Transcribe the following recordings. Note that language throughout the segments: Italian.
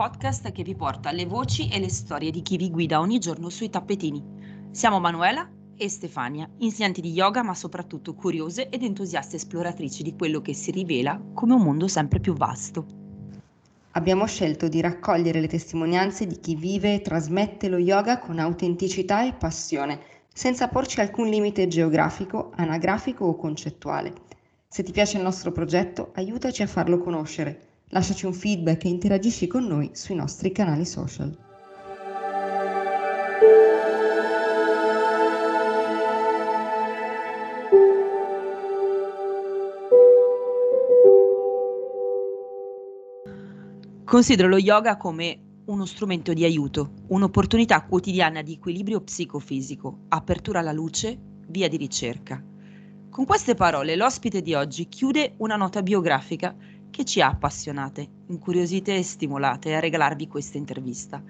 podcast che vi porta le voci e le storie di chi vi guida ogni giorno sui tappetini. Siamo Manuela e Stefania, insegnanti di yoga ma soprattutto curiose ed entusiaste esploratrici di quello che si rivela come un mondo sempre più vasto. Abbiamo scelto di raccogliere le testimonianze di chi vive e trasmette lo yoga con autenticità e passione, senza porci alcun limite geografico, anagrafico o concettuale. Se ti piace il nostro progetto, aiutaci a farlo conoscere Lasciaci un feedback e interagisci con noi sui nostri canali social. Considero lo yoga come uno strumento di aiuto, un'opportunità quotidiana di equilibrio psicofisico, apertura alla luce, via di ricerca. Con queste parole l'ospite di oggi chiude una nota biografica che ci ha appassionate, incuriosite e stimolate a regalarvi questa intervista.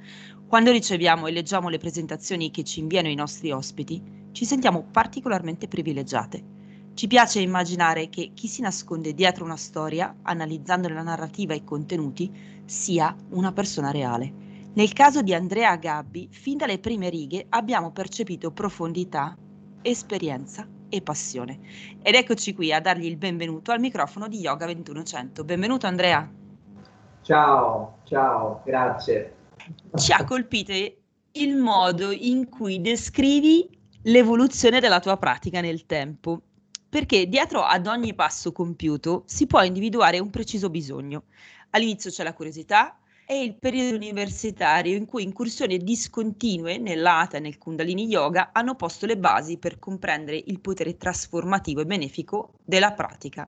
Quando riceviamo e leggiamo le presentazioni che ci inviano i nostri ospiti, ci sentiamo particolarmente privilegiate. Ci piace immaginare che chi si nasconde dietro una storia, analizzando la narrativa e i contenuti, sia una persona reale. Nel caso di Andrea Gabbi, fin dalle prime righe abbiamo percepito profondità, esperienza e passione. Ed eccoci qui a dargli il benvenuto al microfono di Yoga 2100. Benvenuto Andrea. Ciao, ciao, grazie. Ci ha colpito il modo in cui descrivi l'evoluzione della tua pratica nel tempo, perché dietro ad ogni passo compiuto si può individuare un preciso bisogno. All'inizio c'è la curiosità, è il periodo universitario in cui incursioni discontinue nell'Ata e nel Kundalini Yoga hanno posto le basi per comprendere il potere trasformativo e benefico della pratica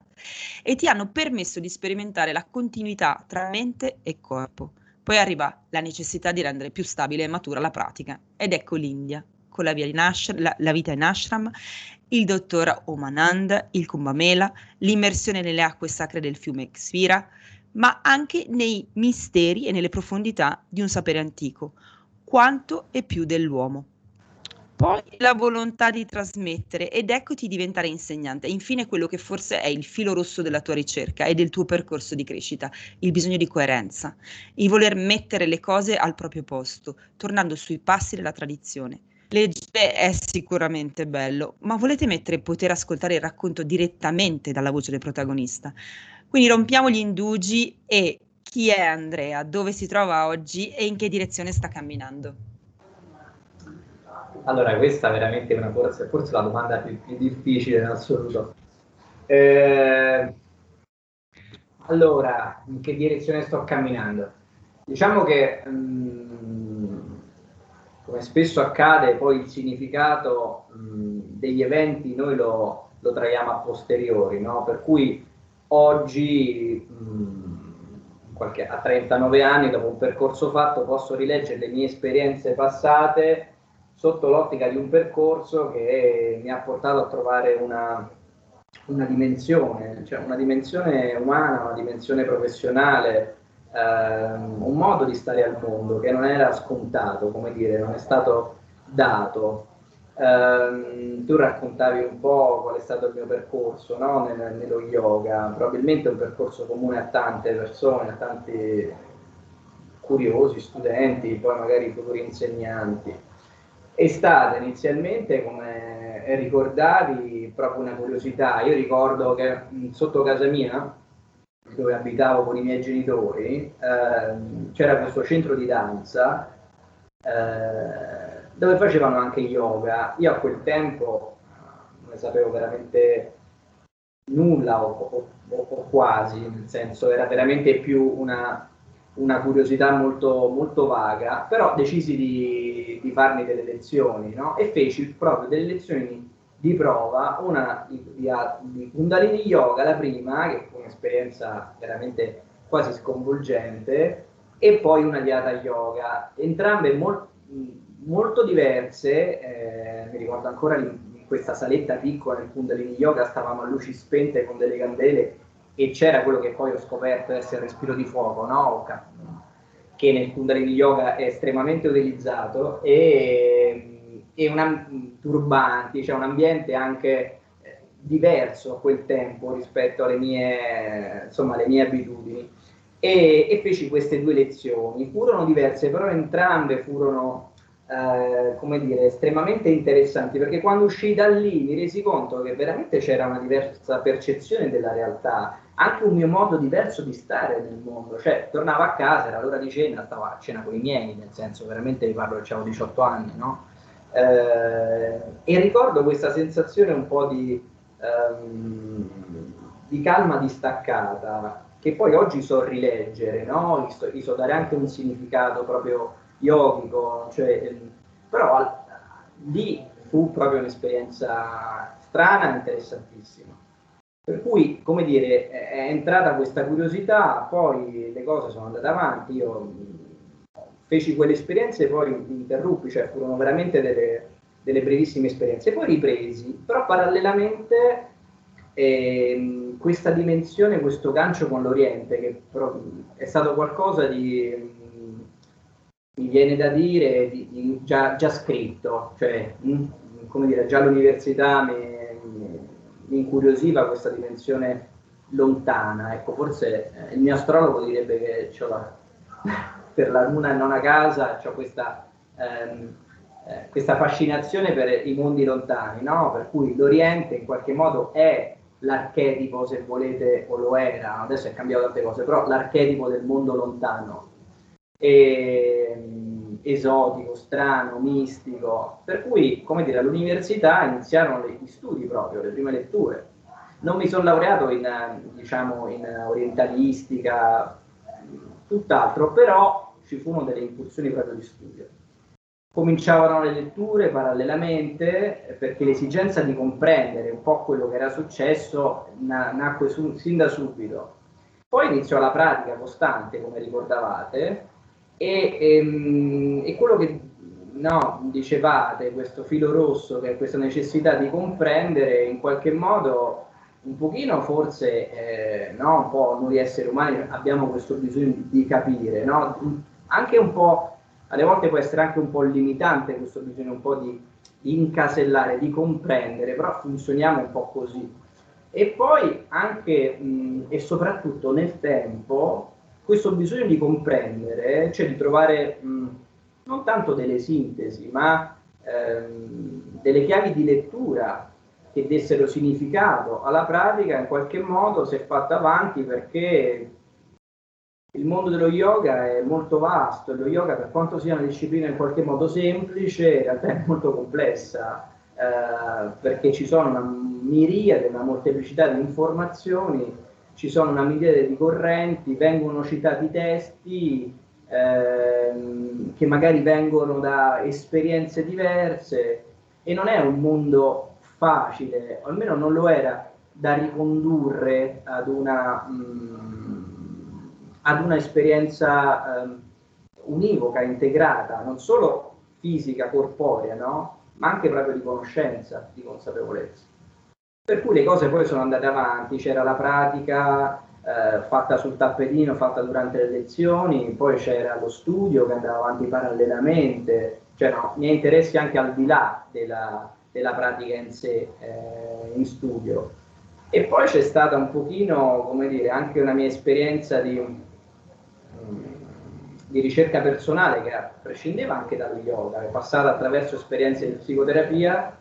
e ti hanno permesso di sperimentare la continuità tra mente e corpo. Poi arriva la necessità di rendere più stabile e matura la pratica ed ecco l'India con la, ash- la, la vita in ashram, il dottor Omanand, il Kumbhamela, l'immersione nelle acque sacre del fiume Xvira, ma anche nei misteri e nelle profondità di un sapere antico, quanto e più dell'uomo. Poi la volontà di trasmettere ed eccoti diventare insegnante. Infine quello che forse è il filo rosso della tua ricerca e del tuo percorso di crescita, il bisogno di coerenza, il voler mettere le cose al proprio posto, tornando sui passi della tradizione. Leggere è sicuramente bello, ma volete mettere e poter ascoltare il racconto direttamente dalla voce del protagonista. Quindi rompiamo gli indugi e chi è Andrea, dove si trova oggi e in che direzione sta camminando? Allora, questa è veramente una forse, forse la domanda più, più difficile in assoluto. Eh, allora, in che direzione sto camminando? Diciamo che, mh, mm, come spesso accade, poi il significato mh, mm, degli eventi noi lo, lo traiamo a posteriori, no? Per cui oggi, mh, mm, qualche, a 39 anni, dopo un percorso fatto, posso rileggere le mie esperienze passate sotto l'ottica di un percorso che mi ha portato a trovare una, una dimensione, cioè una dimensione umana, una dimensione professionale, ehm, un modo di stare al mondo che non era scontato, come dire, non è stato dato. Um, tu raccontavi un po' qual è stato il mio percorso no? Nel, nello yoga, probabilmente un percorso comune a tante persone, a tanti curiosi, studenti, poi magari futuri insegnanti. È stata inizialmente, come ricordavi, proprio una curiosità. Io ricordo che sotto casa mia, dove abitavo con i miei genitori, eh, c'era questo centro di danza. Eh, dove facevano anche yoga. Io a quel tempo non ne sapevo veramente nulla o, o, o quasi, nel senso era veramente più una, una curiosità molto, molto, vaga, però decisi di, di farmi delle lezioni no? e feci proprio delle lezioni di prova, una di, di, di Kundalini Yoga, la prima, che fu un'esperienza veramente quasi sconvolgente, e poi una di Hatha Yoga, entrambe molto molto diverse, eh, mi ricordo ancora in, questa saletta piccola nel Kundalini Yoga, stavamo a luci spente con delle candele e c'era quello che poi ho scoperto essere il respiro di fuoco, no? che nel Kundalini Yoga è estremamente utilizzato e, e una, turbanti, cioè un ambiente anche eh, diverso a quel tempo rispetto alle mie, insomma, alle mie abitudini. e, e feci queste due lezioni. Furono diverse, però entrambe furono eh, come dire, estremamente interessanti perché quando uscii da lì mi resi conto che veramente c'era una diversa percezione della realtà, anche un mio modo diverso di stare nel mondo, cioè tornavo a casa, era l'ora di cena, stavo a cena con i miei, nel senso veramente vi parlo avevo 18 anni, no? Eh, e ricordo questa sensazione un po' di, um, di calma distaccata che poi oggi so rileggere, no? gli, so, gli so dare anche un significato proprio yogico, cioè, ehm, però lì fu proprio un'esperienza strana e interessantissima. Per cui, come dire, è entrata questa curiosità, poi le cose sono andate avanti, io feci quelle esperienze e poi interruppi, cioè furono veramente delle, delle brevissime esperienze, poi ripresi, però parallelamente eh, questa dimensione, questo gancio con l'Oriente, che è stato qualcosa di mi viene da dire di, di già, già, scritto, cioè mh, mm, come dire, già all'università mi, mi, incuriosiva questa dimensione lontana, ecco, forse eh, il mio astrologo direbbe che la, per la luna non a casa ho questa, ehm, eh, questa fascinazione per i mondi lontani, no? per cui l'Oriente in qualche modo è l'archetipo, se volete, o lo era, adesso è cambiato tante cose, però l'archetipo del mondo lontano e, ehm, esotico, strano, mistico, per cui, come dire, all'università iniziarono gli studi proprio, le prime letture. Non mi sono laureato in, diciamo, in orientalistica, tutt'altro, però ci furono delle incursioni proprio di studio. Cominciavano le letture parallelamente perché l'esigenza di comprendere un po' quello che era successo na- nacque su- sin da subito. Poi iniziò la pratica costante, come ricordavate, e, ehm, e quello che no, dicevate, questo filo rosso, che è questa necessità di comprendere in qualche modo un pochino forse eh, no, un po' noi esseri umani abbiamo questo bisogno di, capire, no? anche un po', alle volte può essere anche un po' limitante questo bisogno un po' di, incasellare, di comprendere, però funzioniamo un po' così. E poi anche mh, e soprattutto nel tempo questo bisogno di comprendere, cioè di trovare mh, non tanto delle sintesi, ma ehm, delle chiavi di lettura che dessero significato alla pratica, in qualche modo si è fatta avanti perché il mondo dello yoga è molto vasto, lo yoga per quanto sia una disciplina in qualche modo semplice, in realtà è molto complessa, eh, perché ci sono una miriade, una molteplicità di informazioni ci sono una miriade di correnti, vengono citati testi ehm, che magari vengono da esperienze diverse e non è un mondo facile, o almeno non lo era, da ricondurre ad una, mh, mm, ad una esperienza um, univoca, integrata, non solo fisica, corporea, no? ma anche proprio di conoscenza, di consapevolezza. Per cui le cose poi sono andate avanti, c'era la pratica eh, fatta sul tappetino, fatta durante le lezioni, poi c'era lo studio che andava avanti parallelamente, cioè no, miei interessi anche al di là della, della pratica in sé, eh, in studio. E poi c'è stata un pochino, come dire, anche una mia esperienza di, di ricerca personale che prescindeva anche dallo yoga, è passata attraverso esperienze di psicoterapia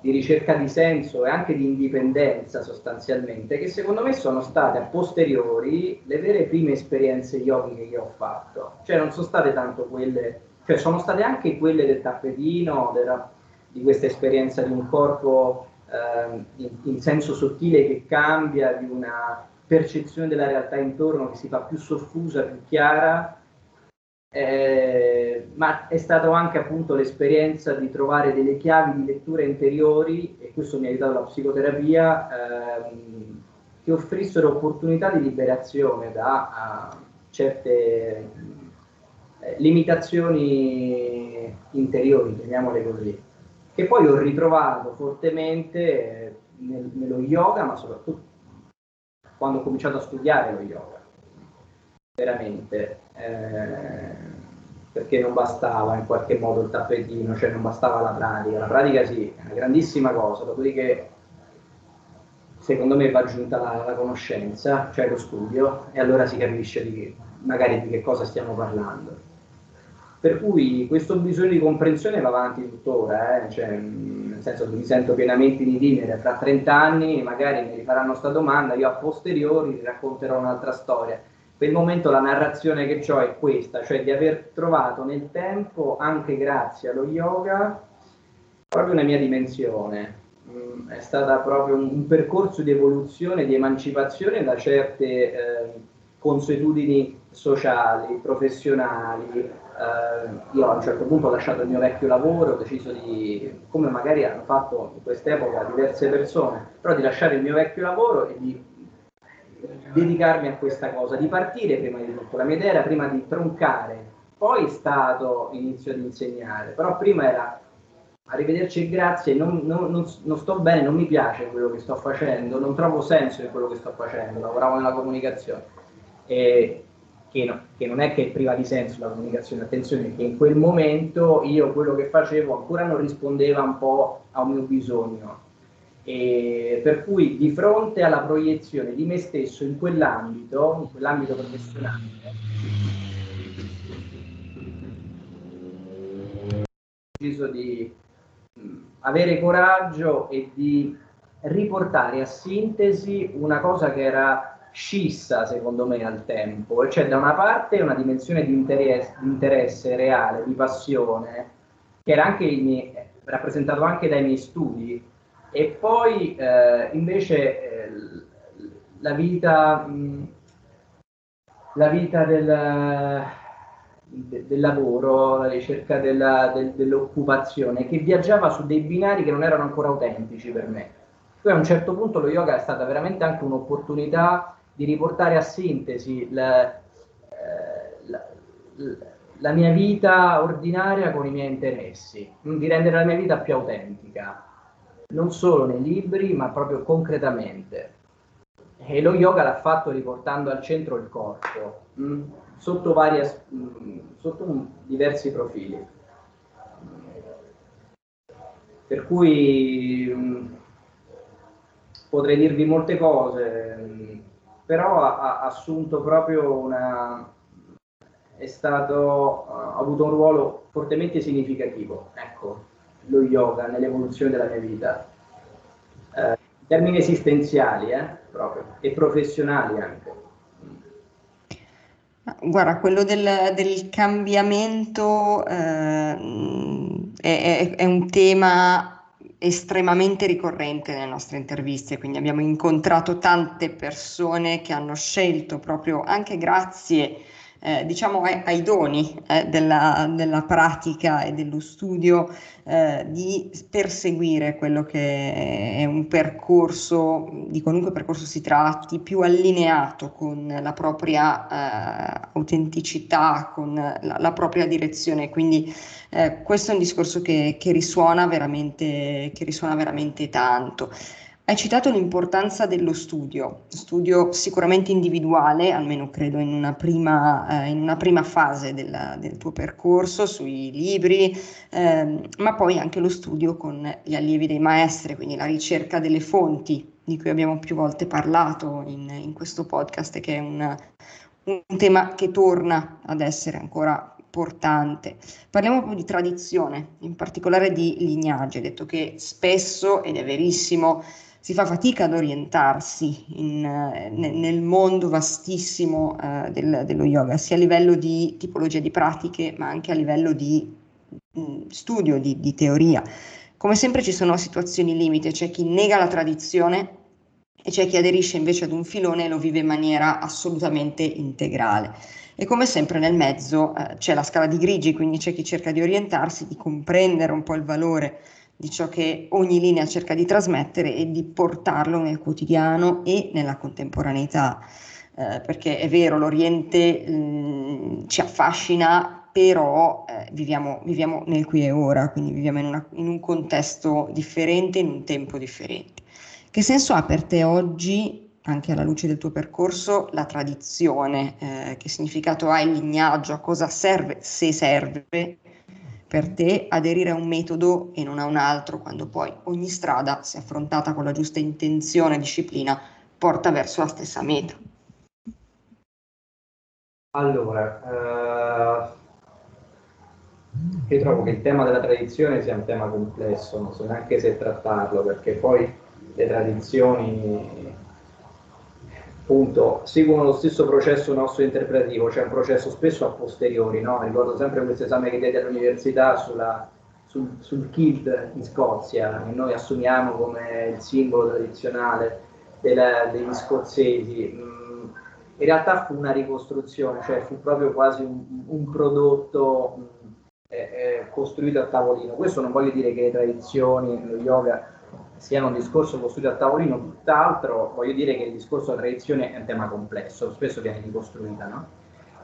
di ricerca di senso e anche di indipendenza sostanzialmente, che secondo me sono state a posteriori le vere prime esperienze yogiche che ho fatto. Cioè non sono state tanto quelle, cioè sono state anche quelle del tappetino, della, di questa esperienza di un corpo eh, in, in senso sottile che cambia, di una percezione della realtà intorno che si fa più soffusa, più chiara, eh, ma è stata anche appunto l'esperienza di trovare delle chiavi di lettura interiori, e questo mi ha aiutato la psicoterapia, ehm, che offrissero opportunità di liberazione da uh, certe eh, limitazioni interiori, chiamiamole così, che poi ho ritrovato fortemente nel, nello yoga, ma soprattutto quando ho cominciato a studiare lo yoga veramente, eh, perché non bastava in qualche modo il tappetino, cioè non bastava la pratica. La pratica sì, è una grandissima cosa, dopodiché secondo me va aggiunta la, la, conoscenza, cioè lo studio, e allora si capisce di che, magari di che cosa stiamo parlando. Per cui questo bisogno di comprensione va avanti tuttora, eh? cioè, nel senso che mi sento pienamente in itinere, fra 30 anni magari mi rifaranno questa domanda, io a posteriori racconterò un'altra storia. Per il momento la narrazione che ho è questa, cioè di aver trovato nel tempo, anche grazie allo yoga, proprio una mia dimensione, Mm, è stato proprio un, un, percorso di evoluzione, di emancipazione da certe eh, consuetudini sociali, professionali. Eh, io a un certo punto ho lasciato il mio vecchio lavoro, ho deciso di, come magari hanno fatto in quest'epoca diverse persone, però di lasciare il mio vecchio lavoro e di dedicarmi a questa cosa, di partire prima di tutto. La mia idea era prima di troncare, poi è stato inizio ad insegnare, però prima era arrivederci e grazie, non, non, non, non, sto bene, non mi piace quello che sto facendo, non trovo senso in quello che sto facendo, lavoravo nella comunicazione, e che, no, che non è che è priva di senso la comunicazione, attenzione che in quel momento io quello che facevo ancora non rispondeva un po' a un mio bisogno. E per cui di fronte alla proiezione di me stesso in quell'ambito, in quell'ambito professionale, ho deciso di avere coraggio e di riportare a sintesi una cosa che era scissa secondo me al tempo, cioè da una parte una dimensione di interesse, di interesse reale, di passione, che era anche miei, rappresentato anche dai miei studi, e poi eh, invece eh, la vita, mh, la vita del de, del lavoro, la ricerca della, del, dell'occupazione, che viaggiava su dei binari che non erano ancora autentici per me. Poi a un certo punto lo yoga è stata veramente anche un'opportunità di riportare a sintesi la, eh, la, la mia vita ordinaria con i miei interessi, di rendere la mia vita più autentica, non solo nei libri, ma proprio concretamente. E lo yoga l'ha fatto riportando al centro il corpo. Mm? sotto, varie, sotto diversi profili. Per cui potrei dirvi molte cose, però ha, ha assunto proprio una... è stato, ha avuto un ruolo fortemente significativo, ecco, lo yoga nell'evoluzione della mia vita. Eh, termini esistenziali, eh, proprio, e professionali anche. Guarda, quello del, del cambiamento eh, è, è, un tema estremamente ricorrente nelle nostre interviste, quindi abbiamo incontrato tante persone che hanno scelto proprio anche grazie eh, diciamo ai, ai doni eh, della, della, pratica e dello studio eh, di perseguire quello che è un percorso, di qualunque percorso si tratti, più allineato con la propria eh, autenticità, con la, la, propria direzione. Quindi eh, questo è un discorso che, che, risuona veramente, che risuona veramente tanto. Hai citato l'importanza dello studio, studio sicuramente individuale, almeno credo in una prima, eh, in una prima fase della, del tuo percorso sui libri, ehm, ma poi anche lo studio con gli allievi dei maestri, quindi la ricerca delle fonti di cui abbiamo più volte parlato in, in questo podcast che è un, un tema che torna ad essere ancora importante. Parliamo proprio di tradizione, in particolare di lignaggio. Hai detto che spesso, ed è verissimo, si fa fatica ad orientarsi in, eh, nel mondo vastissimo uh, del, dello yoga, sia a livello di tipologia di pratiche, ma anche a livello di mh, mm, studio, di, di teoria. Come sempre ci sono situazioni limite, c'è chi nega la tradizione e c'è chi aderisce invece ad un filone e lo vive in maniera assolutamente integrale. E come sempre nel mezzo eh, c'è la scala di grigi, quindi c'è chi cerca di orientarsi, di comprendere un po' il valore di ciò che ogni linea cerca di trasmettere e di portarlo nel quotidiano e nella contemporaneità. Eh, perché è vero, l'Oriente mh, mm, ci affascina, però eh, viviamo, viviamo, nel qui e ora, quindi viviamo in, una, in, un contesto differente, in un tempo differente. Che senso ha per te oggi, anche alla luce del tuo percorso, la tradizione? Eh, che significato ha il lignaggio? A cosa serve, se serve, per te aderire a un metodo e non a un altro, quando poi ogni strada, se affrontata con la giusta intenzione e disciplina, porta verso la stessa meta. Allora, eh, io trovo che il tema della tradizione sia un tema complesso, non so neanche se trattarlo, perché poi le tradizioni appunto seguono lo stesso processo nostro interpretativo, cioè un processo spesso a posteriori, no? ricordo sempre questo esame che diede all'università sulla, sul, sul kilt in Scozia, che noi assumiamo come il simbolo tradizionale della, degli scozzesi. Mm, in realtà fu una ricostruzione, cioè fu proprio quasi un, un prodotto mm, eh, eh, costruito a tavolino. Questo non voglio dire che le tradizioni, lo yoga siano un discorso costruito a tavolino, tutt'altro, voglio dire che il discorso della tradizione è un tema complesso, spesso viene ricostruita, no?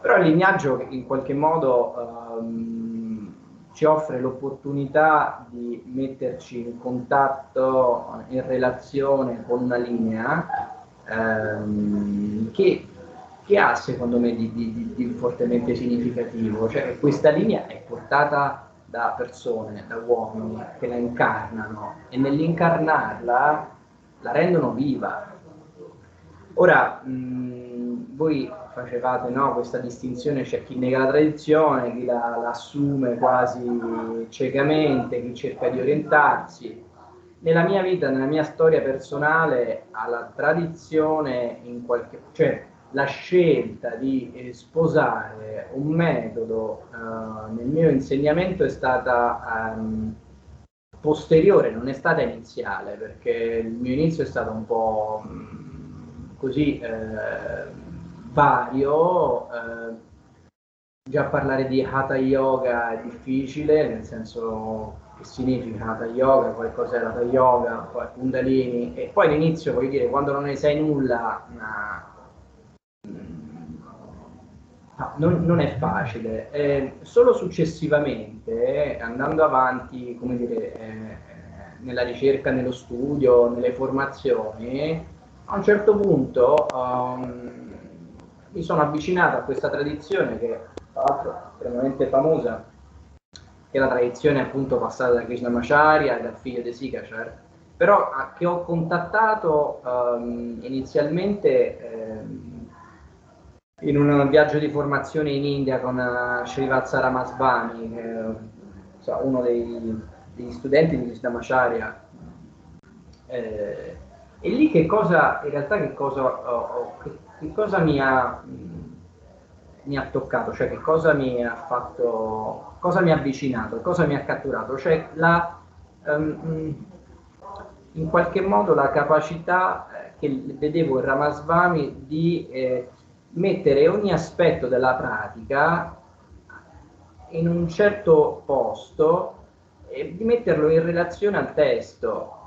Però il lignaggio in qualche modo um, ci offre l'opportunità di metterci in contatto, in relazione con una linea um, che, che, ha secondo me di, di, di fortemente significativo, cioè questa linea è portata da persone, da uomini che la incarnano e nell'incarnarla la rendono viva. Ora, mh, voi facevate no, questa distinzione, c'è chi nega la tradizione, chi la, la assume quasi ciecamente, chi cerca di orientarsi. Nella mia vita, nella mia storia personale, alla tradizione in qualche... cioè la scelta di eh, sposare un metodo uh, nel mio insegnamento è stata um, posteriore, non è stata iniziale, perché il mio inizio è stato un po' um, così eh, vario. Eh, già parlare di Hatha Yoga è difficile, nel senso che significa Hatha Yoga, qualcosa è Hatha Yoga, poi Kundalini, e poi all'inizio, voglio dire, quando non ne sai nulla, una, No, non, non, è facile, eh, solo successivamente, andando avanti, come dire, eh, nella ricerca, nello studio, nelle formazioni, a un certo punto um, mi sono avvicinato a questa tradizione che tra l'altro è estremamente famosa, che è la tradizione appunto passata da Krishnamacharya e dal figlio di Sikachar, però che ho contattato um, inizialmente um, in un viaggio di formazione in India con uh, Srivatsa Ramasvani, so, uno dei, degli studenti di Krishnamacharya. Eh, e lì che cosa, in realtà che cosa, oh, che, che cosa mi, ha, mi ha toccato, cioè che cosa mi ha fatto, cosa mi ha avvicinato, cosa mi ha catturato, cioè la, um, in qualche modo la capacità eh, che vedevo in Ramasvami di eh, mettere ogni aspetto della pratica in un certo posto e di metterlo in relazione al testo.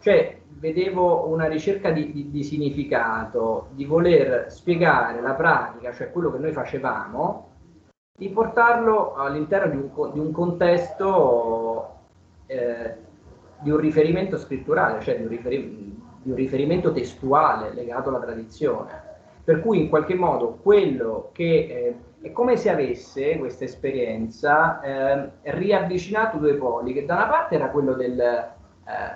Cioè, vedevo una ricerca di, di, di significato, di voler spiegare la pratica, cioè quello che noi facevamo, di portarlo all'interno di un, di un contesto eh, di un riferimento scritturale, cioè di un, riferi- di un riferimento testuale legato alla tradizione. Per cui in qualche modo quello che eh, è come se avesse questa esperienza eh, riavvicinato due poli, che da una parte era quello del, eh,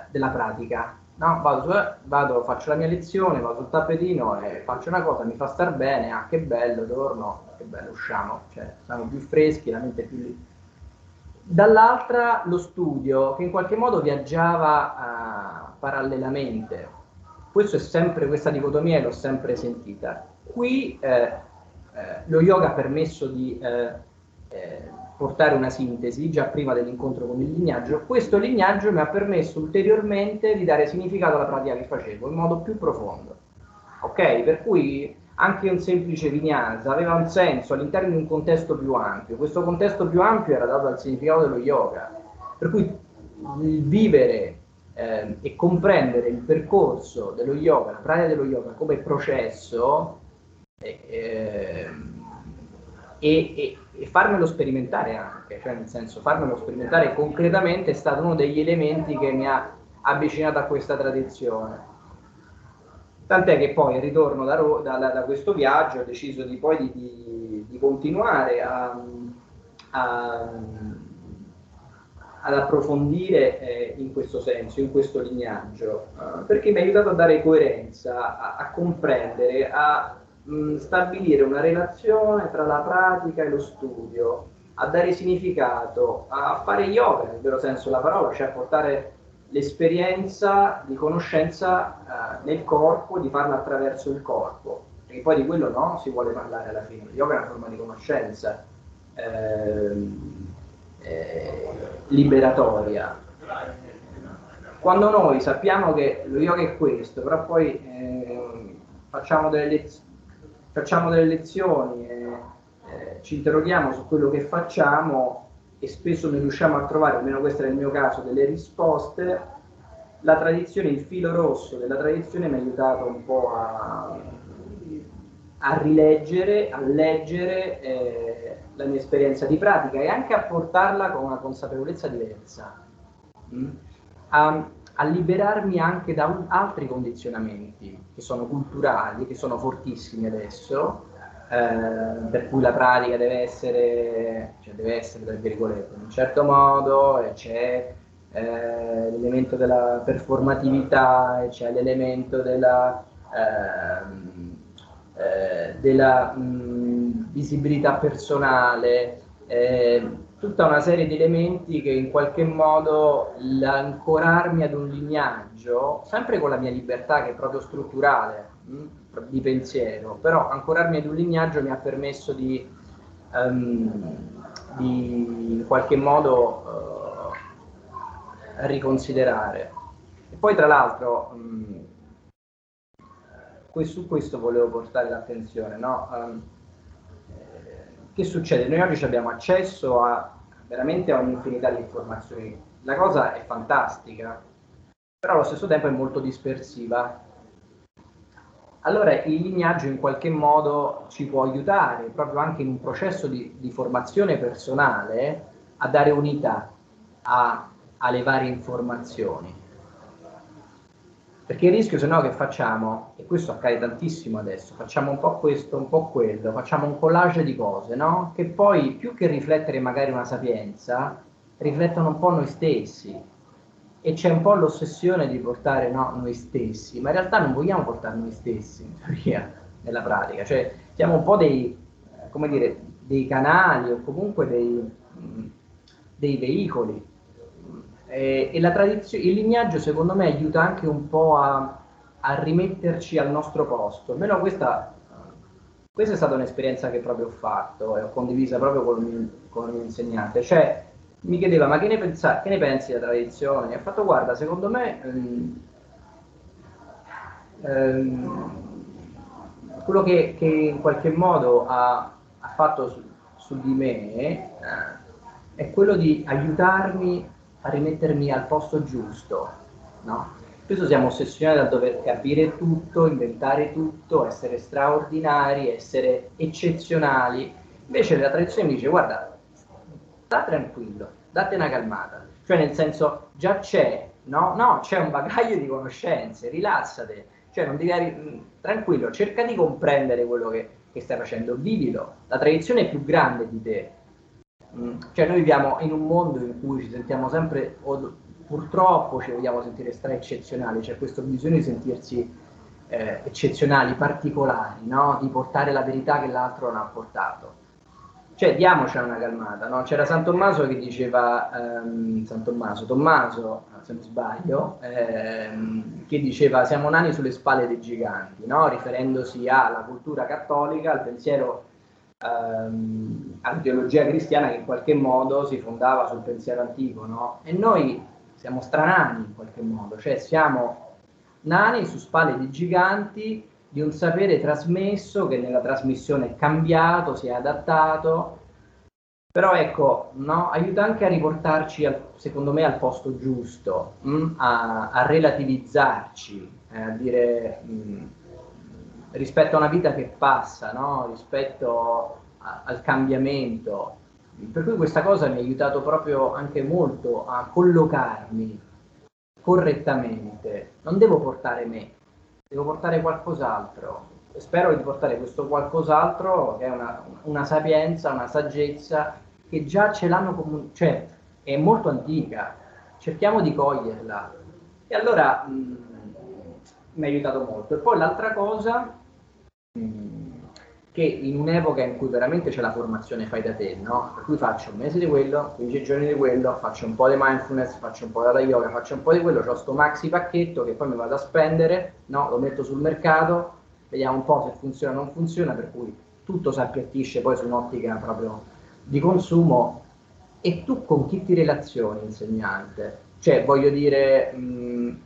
della pratica, no? vado, vado, faccio la mia lezione, vado sul tappetino e faccio una cosa, mi fa star bene, ah che bello, torno, che bello, usciamo, cioè siamo più freschi, la mente è più lì. Dall'altra lo studio che in qualche modo viaggiava uh, parallelamente, questo è sempre, questa dicotomia l'ho sempre sentita. Qui eh, eh, lo yoga ha permesso di eh, eh, portare una sintesi già prima dell'incontro con il lignaggio. Questo lignaggio mi ha permesso ulteriormente di dare significato alla pratica che facevo in modo più profondo. Ok? Per cui anche un semplice vinyasa aveva un senso all'interno di un contesto più ampio. Questo contesto più ampio era dato dal significato dello yoga. Per cui il vivere eh, e comprendere il percorso dello yoga, la pratica dello yoga come processo eh, e, e, e, farmelo sperimentare anche, cioè nel senso farmelo sperimentare concretamente è stato uno degli elementi che mi ha avvicinato a questa tradizione. Tant'è che poi ritorno da, da, da, questo viaggio ho deciso di, poi di, di, di continuare a, a ad approfondire eh, in questo senso, in questo lignaggio, uh, perché mi ha aiutato a dare coerenza, a, a comprendere, a mh, mm, stabilire una relazione tra la pratica e lo studio, a dare significato, a fare yoga nel vero senso della parola, cioè a portare l'esperienza di conoscenza uh, nel corpo, di farla attraverso il corpo, perché poi di quello no, si vuole parlare alla fine. Il yoga è una forma di conoscenza. Eh, eh, liberatoria. Quando noi sappiamo che lo yoga è questo, però poi eh, facciamo, delle lez- facciamo, delle lezioni e eh, ci interroghiamo su quello che facciamo e spesso non riusciamo a trovare, almeno questo è il mio caso, delle risposte, la tradizione, il filo rosso della tradizione mi ha aiutato un po' a, a rileggere, a leggere eh, la mia esperienza di pratica e anche a portarla con una consapevolezza diversa, mm? a, a, liberarmi anche da un, altri condizionamenti che sono culturali, che sono fortissimi adesso, eh, per cui la pratica deve essere, cioè deve essere tra virgolette, in un certo modo, e c'è eh, l'elemento della performatività, e c'è l'elemento della... Eh, eh, della mh, visibilità personale, eh, tutta una serie di elementi che in qualche modo l'ancorarmi ad un lignaggio, sempre con la mia libertà che è proprio strutturale mh, di pensiero, però ancorarmi ad un lignaggio mi ha permesso di, um, di in qualche modo uh, riconsiderare. E poi tra l'altro mh, su questo volevo portare l'attenzione. No? Um, che succede? Noi oggi abbiamo accesso a veramente a un'infinità di informazioni. La cosa è fantastica, però allo stesso tempo è molto dispersiva. Allora il lignaggio in qualche modo ci può aiutare, proprio anche in un processo di, di formazione personale, a dare unità a, alle varie informazioni. Perché il rischio, se no, che facciamo, e questo accade tantissimo adesso, facciamo un po' questo, un po' quello, facciamo un collage di cose, no? Che poi, più che riflettere magari una sapienza, riflettono un po' noi stessi. E c'è un po' l'ossessione di portare no, noi stessi, ma in realtà non vogliamo portare noi stessi, in teoria, nella pratica. Cioè, siamo un po' dei, come dire, dei canali o comunque dei, dei veicoli eh, e la tradizione, il lignaggio secondo me aiuta anche un po' a, a rimetterci al nostro posto. Almeno questa, questa, è stata un'esperienza che proprio ho fatto e ho condivisa proprio con il con il mio insegnante. Cioè, mi chiedeva, ma che ne, pensa, che ne pensi della tradizione? Ho fatto, guarda, secondo me... Ehm, ehm, quello che, che, in qualche modo ha, ha fatto su, su, di me eh, è quello di aiutarmi a rimettermi al posto giusto, no? Spesso siamo ossessionati dal dover capire tutto, inventare tutto, essere straordinari, essere eccezionali. Invece la tradizione mi dice, guarda, sta tranquillo, date una calmata. Cioè nel senso, già c'è, no? No, c'è un bagaglio di conoscenze, rilassate. Cioè non devi, tranquillo, cerca di comprendere quello che, che stai facendo, vivilo. La tradizione è più grande di te, Mm. Cioè noi viviamo in un mondo in cui ci sentiamo sempre, o purtroppo ci vogliamo sentire stra eccezionali, c'è questo bisogno di sentirsi eh, eccezionali, particolari, no? di portare la verità che l'altro non ha portato. Cioè diamoci una calmata, no? c'era San Tommaso che diceva, ehm, San Tommaso, Tommaso, se non sbaglio, ehm, che diceva siamo nani sulle spalle dei giganti, no? riferendosi alla cultura cattolica, al pensiero ehm, antiologia cristiana che in qualche modo si fondava sul pensiero antico, no? E noi siamo stranani in qualche modo, cioè siamo nani su spalle di giganti di un sapere trasmesso che nella trasmissione è cambiato, si è adattato, però ecco, no? aiuta anche a riportarci, al, secondo me, al posto giusto, mh? Mm? A, a, relativizzarci, eh, a dire mh, mm, rispetto a una vita che passa, no? rispetto a, al cambiamento. Per cui questa cosa mi ha aiutato proprio anche molto a collocarmi correttamente. Non devo portare me, devo portare qualcos'altro. Spero di portare questo qualcos'altro che è una, una sapienza, una saggezza che già ce l'hanno comun- cioè è molto antica, cerchiamo di coglierla. E allora mh, mi ha aiutato molto. E poi l'altra cosa, che in un'epoca in cui veramente c'è la formazione fai da te, no? Per cui faccio un mese di quello, 15 giorni di quello, faccio un po' di mindfulness, faccio un po' di yoga, faccio un po' di quello, ho sto maxi pacchetto che poi mi vado a spendere, no? Lo metto sul mercato, vediamo un po' se funziona o non funziona, per cui tutto si appiattisce poi su un'ottica proprio di consumo. E tu con chi ti relazioni, insegnante? Cioè, voglio dire, mh,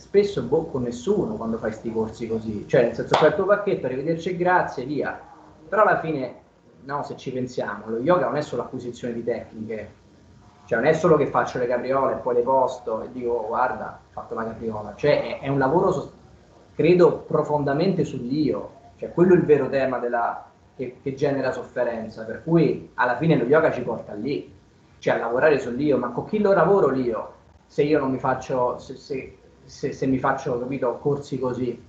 spesso con nessuno quando fai questi corsi così, cioè nel senso fai il tuo pacchetto, arrivederci e grazie, via. Però alla fine, no, se ci pensiamo, lo yoga non è solo acquisizione di tecniche, cioè non è solo che faccio le capriole e poi le posto e dico guarda, ho fatto la capriola, cioè è, è un lavoro, credo, profondamente sull'io, cioè quello è il vero tema della, che, che, genera sofferenza, per cui alla fine lo yoga ci porta lì, cioè a lavorare sull'io, ma con chi lo lavoro l'io? Se io non mi faccio, se, se se, se mi faccio capito, corsi così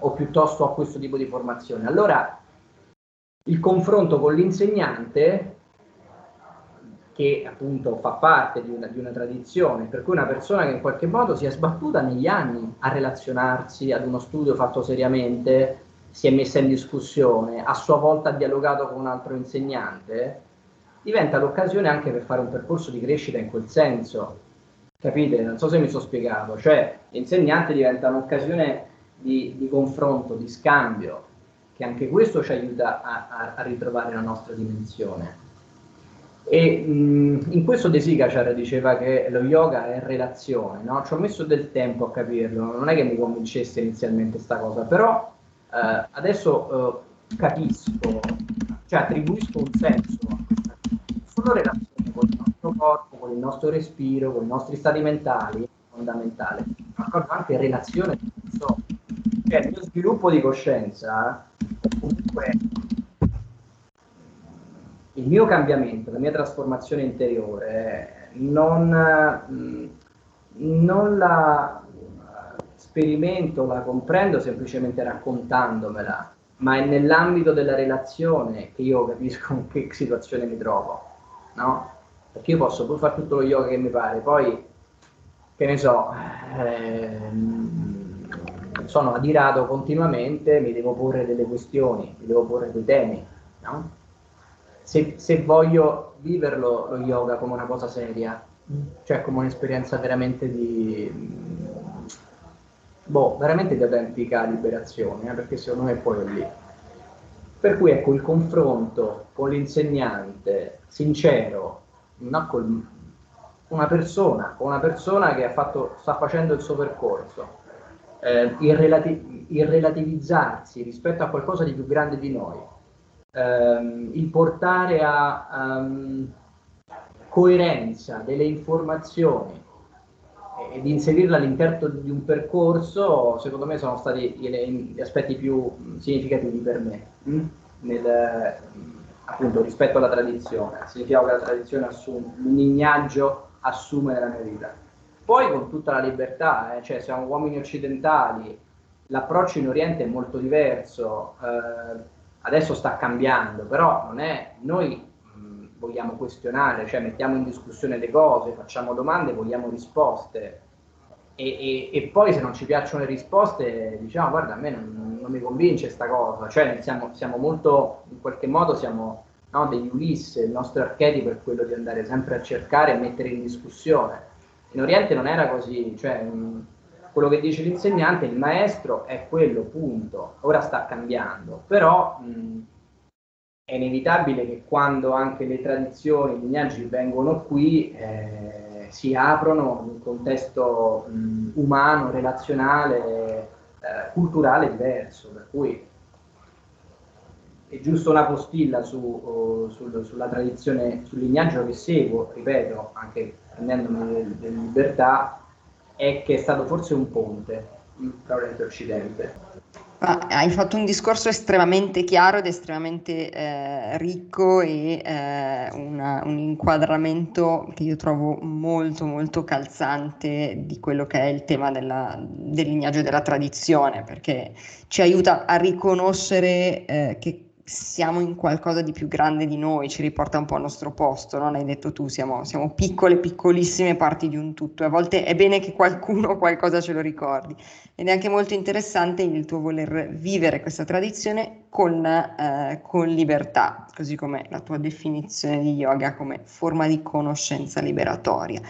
o piuttosto a questo tipo di formazione. Allora il confronto con l'insegnante che appunto fa parte di una, di una, tradizione, per cui una persona che in qualche modo si è sbattuta negli anni a relazionarsi ad uno studio fatto seriamente, si è messa in discussione, a sua volta ha dialogato con un altro insegnante, diventa l'occasione anche per fare un percorso di crescita in quel senso. Capite? Non so se mi sono spiegato. Cioè, l'insegnante diventa un'occasione di, di confronto, di scambio, che anche questo ci aiuta a, a, ritrovare la nostra dimensione. E mh, in questo De Sigacar diceva che lo yoga è relazione, no? Ci ho messo del tempo a capirlo, non è che mi convincesse inizialmente questa cosa, però eh, adesso eh, capisco, cioè attribuisco un senso a questa Sono relazioni con il nostro corpo, con il nostro respiro, con i nostri stati mentali, fondamentale, ma anche relazione so, cioè il mio sviluppo di coscienza, comunque il mio cambiamento, la mia trasformazione interiore, non, non la sperimento, la comprendo semplicemente raccontandomela, ma è nell'ambito della relazione che io capisco in che situazione mi trovo, no? Perché io posso pure fare tutto lo yoga che mi pare, poi che ne so, ehm, sono adirato continuamente, mi devo porre delle questioni, mi devo porre dei temi, no? Se, se voglio viverlo lo yoga come una cosa seria, cioè come un'esperienza veramente di, boh, veramente di autentica liberazione, eh, perché secondo me è lì. Per cui ecco il confronto con l'insegnante sincero, con una persona, una persona che fatto, sta facendo il suo percorso, eh, il, relati- il, relativizzarsi rispetto a qualcosa di più grande di noi, ehm, il portare a um, coerenza delle informazioni ed inserirla all'interno di un percorso, secondo me sono stati gli, aspetti più significativi per me. Mm? Nel, appunto rispetto alla tradizione, significa che la tradizione assume, lignaggio assume nella mia vita. Poi con tutta la libertà, eh, cioè siamo uomini occidentali, l'approccio in Oriente è molto diverso, eh, adesso sta cambiando, però non è, noi mh, vogliamo questionare, cioè mettiamo in discussione le cose, facciamo domande, vogliamo risposte. E, e, e poi se non ci piacciono le risposte diciamo guarda a me non, non mi convince questa cosa, cioè siamo, siamo, molto, in qualche modo siamo no, degli Ulisse, il nostro archetipo è quello di andare sempre a cercare e mettere in discussione. In Oriente non era così, cioè mh, quello che dice l'insegnante, il maestro è quello, punto. Ora sta cambiando, però mh, è inevitabile che quando anche le tradizioni, i lignaggi vengono qui, eh, si aprono in un contesto mh, umano, relazionale, eh, culturale diverso, per cui è giusto una postilla su, uh, sul, sulla tradizione, sul lignaggio che seguo, ripeto, anche prendendomi delle libertà, è che è stato forse un ponte tra Oriente e Occidente. Hai fatto un discorso estremamente chiaro ed estremamente eh, ricco e eh, una, un inquadramento che io trovo molto molto calzante di quello che è il tema della, del lignaggio della tradizione, perché ci aiuta a riconoscere eh, che siamo in qualcosa di più grande di noi, ci riporta un po' al nostro posto, no? L'hai detto tu, siamo, siamo piccole, piccolissime parti di un tutto a volte è bene che qualcuno qualcosa ce lo ricordi. Ed è anche molto interessante il tuo voler vivere questa tradizione con, eh, con libertà, così come la tua definizione di yoga come forma di conoscenza liberatoria.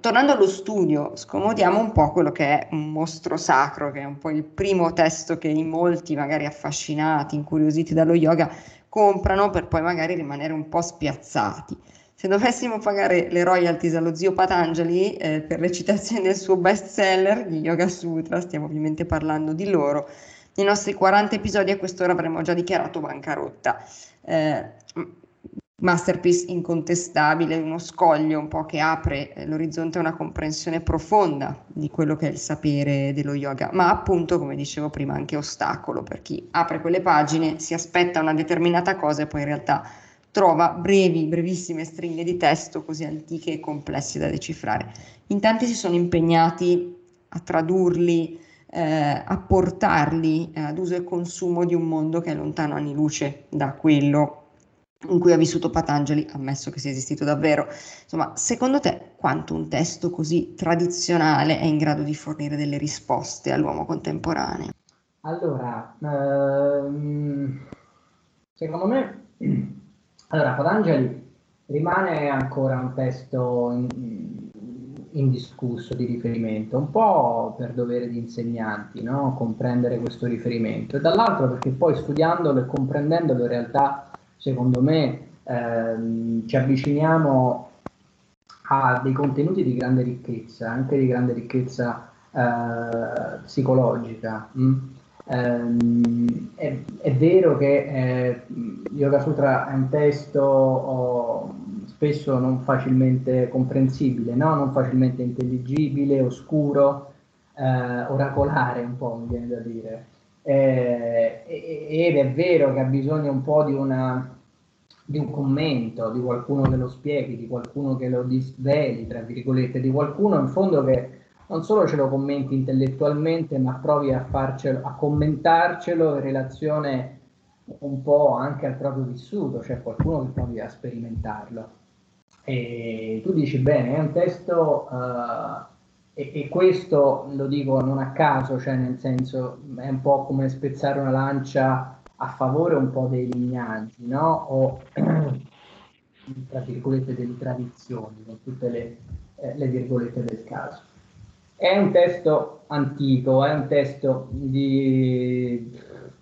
Tornando allo studio, scomodiamo un po' quello che è un mostro sacro, che è un po' il primo testo che in molti, magari affascinati, incuriositi dallo yoga, comprano per poi magari rimanere un po' spiazzati. Se dovessimo pagare le royalties allo zio Patanjali eh, per le citazioni del suo best seller, gli Yoga Sutra, stiamo ovviamente parlando di loro, nei nostri 40 episodi a quest'ora avremmo già dichiarato bancarotta. Eh, masterpiece incontestabile, uno scoglio un po' che apre eh, l'orizzonte a una comprensione profonda di quello che è il sapere dello yoga, ma appunto, come dicevo prima, anche ostacolo per chi apre quelle pagine, si aspetta una determinata cosa e poi in realtà trova brevi, brevissime stringhe di testo così antiche e complesse da decifrare. In tanti si sono impegnati a tradurli, eh, a portarli eh, ad uso e consumo di un mondo che è lontano anni luce da quello in cui ha vissuto Patanjali, ammesso che sia esistito davvero. Insomma, secondo te quanto un testo così tradizionale è in grado di fornire delle risposte all'uomo contemporaneo? Allora, ehm, secondo me, allora, Patanjali rimane ancora un testo in, indiscusso di riferimento, un po' per dovere di insegnanti, no? comprendere questo riferimento, e dall'altro perché poi studiandolo e comprendendolo in realtà secondo me ehm, ci avviciniamo a dei contenuti di grande ricchezza, anche di grande ricchezza eh, psicologica. Mm? Ehm, è, è, vero che eh, Yoga Sutra è un testo oh, spesso non facilmente comprensibile, no? non facilmente intelligibile, oscuro, eh, oracolare un po' mi viene da dire. Eh, ed è vero che ha bisogno un po' di, una, di un commento, di qualcuno che lo spieghi, di qualcuno che lo disveli, tra virgolette, di qualcuno in fondo che non solo ce lo commenti intellettualmente, ma provi a, farcelo, a commentarcelo in relazione un po' anche al proprio vissuto, cioè qualcuno che provi a sperimentarlo. E tu dici bene, è un testo uh, e, e, questo lo dico non a caso, cioè nel senso è un po' come spezzare una lancia a favore un po' dei lignaggi, no? O tra virgolette delle tradizioni, con tutte le, eh, le virgolette del caso. È un testo antico, è un testo di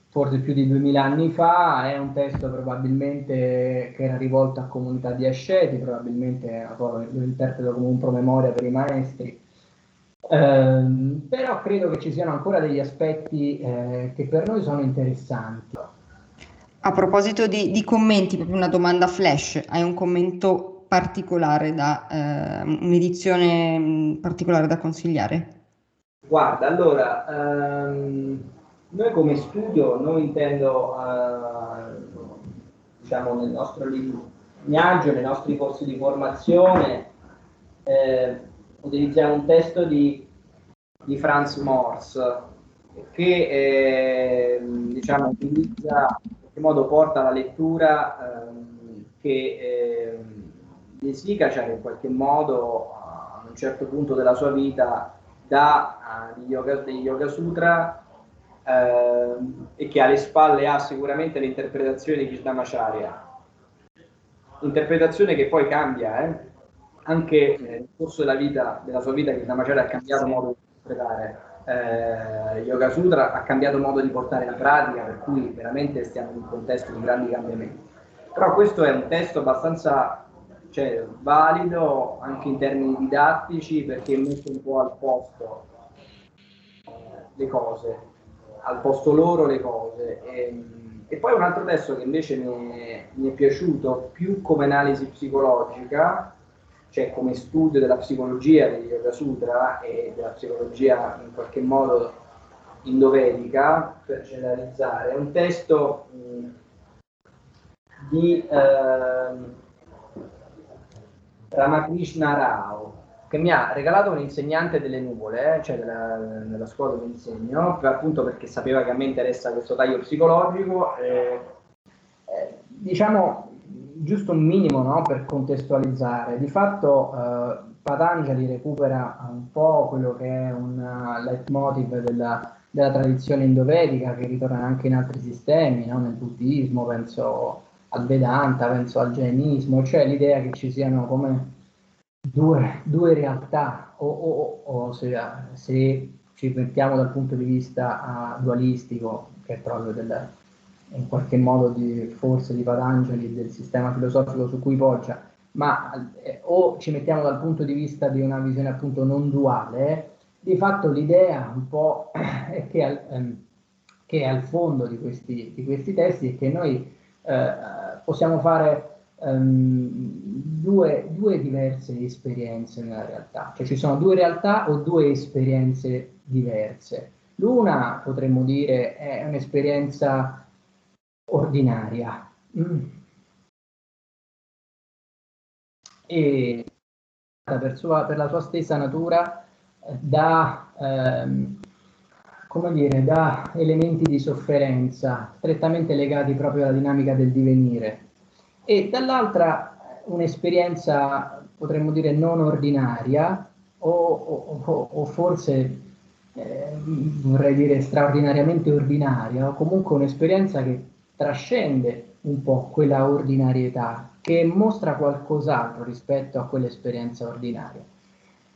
forse più di 2000 anni fa, è un testo probabilmente che era rivolto a comunità di asceti, probabilmente lo interpreto come un promemoria per i maestri, eh, però credo che ci siano ancora degli aspetti eh, che per noi sono interessanti. A proposito di, di, commenti, proprio una domanda flash, hai un commento particolare da, eh, un'edizione mm, particolare da consigliare? Guarda, allora, ehm, noi come studio, noi intendo, eh, diciamo, nel nostro lignaggio, nei nostri corsi di formazione, eh, utilizziamo un testo di, di Franz Morse che eh, diciamo, utilizza, in qualche modo porta la lettura eh, che eh, cioè in qualche modo a un certo punto della sua vita da uh, yoga, degli Yoga Sutra eh, e che alle spalle ha sicuramente l'interpretazione di Krishnamacharya. Interpretazione che poi cambia, eh? Anche nel corso della vita, della sua vita, che Namacharya ha cambiato modo di interpretare eh, Yoga Sutra, ha cambiato modo di portare la pratica, per cui veramente stiamo in un contesto di grandi cambiamenti. Però questo è un testo abbastanza cioè, valido anche in termini didattici perché mette un po' al posto eh, le cose, al posto loro le cose. E, e poi un altro testo che invece mi è, mi è piaciuto più come analisi psicologica cioè come studio della psicologia degli Yoga Sutra e della psicologia in qualche modo indovedica, per generalizzare, è un testo mh, di eh, Ramakrishna Rao, che mi ha regalato un insegnante delle nuvole, eh, cioè della, della, scuola dove insegno, appunto perché sapeva che a me interessa questo taglio psicologico. Eh, diciamo giusto un minimo no, per contestualizzare. Di fatto eh, Patanjali recupera un po' quello che è un leitmotiv della, della tradizione indovedica che ritorna anche in altri sistemi, no? nel buddismo, penso al Vedanta, penso al jainismo, cioè l'idea che ci siano come due, due realtà, o, o, o se, se, ci mettiamo dal punto di vista uh, dualistico, che è proprio del, in qualche modo di, forse di Patanjali, del sistema filosofico su cui poggia, ma eh, o ci mettiamo dal punto di vista di una visione appunto non duale, di fatto l'idea un po' è che al, ehm, che è al fondo di questi, di questi, testi è che noi eh, possiamo fare ehm, due, due diverse esperienze nella realtà, cioè ci sono due realtà o due esperienze diverse. L'una potremmo dire è un'esperienza ordinaria. Mm. E per, sua, per, la sua stessa natura eh, da, ehm, come dire, da elementi di sofferenza strettamente legati proprio alla dinamica del divenire e dall'altra un'esperienza potremmo dire non ordinaria o, o, o forse eh, vorrei dire straordinariamente ordinaria o comunque un'esperienza che trascende un po' quella ordinarietà, che mostra qualcos'altro rispetto a quell'esperienza ordinaria.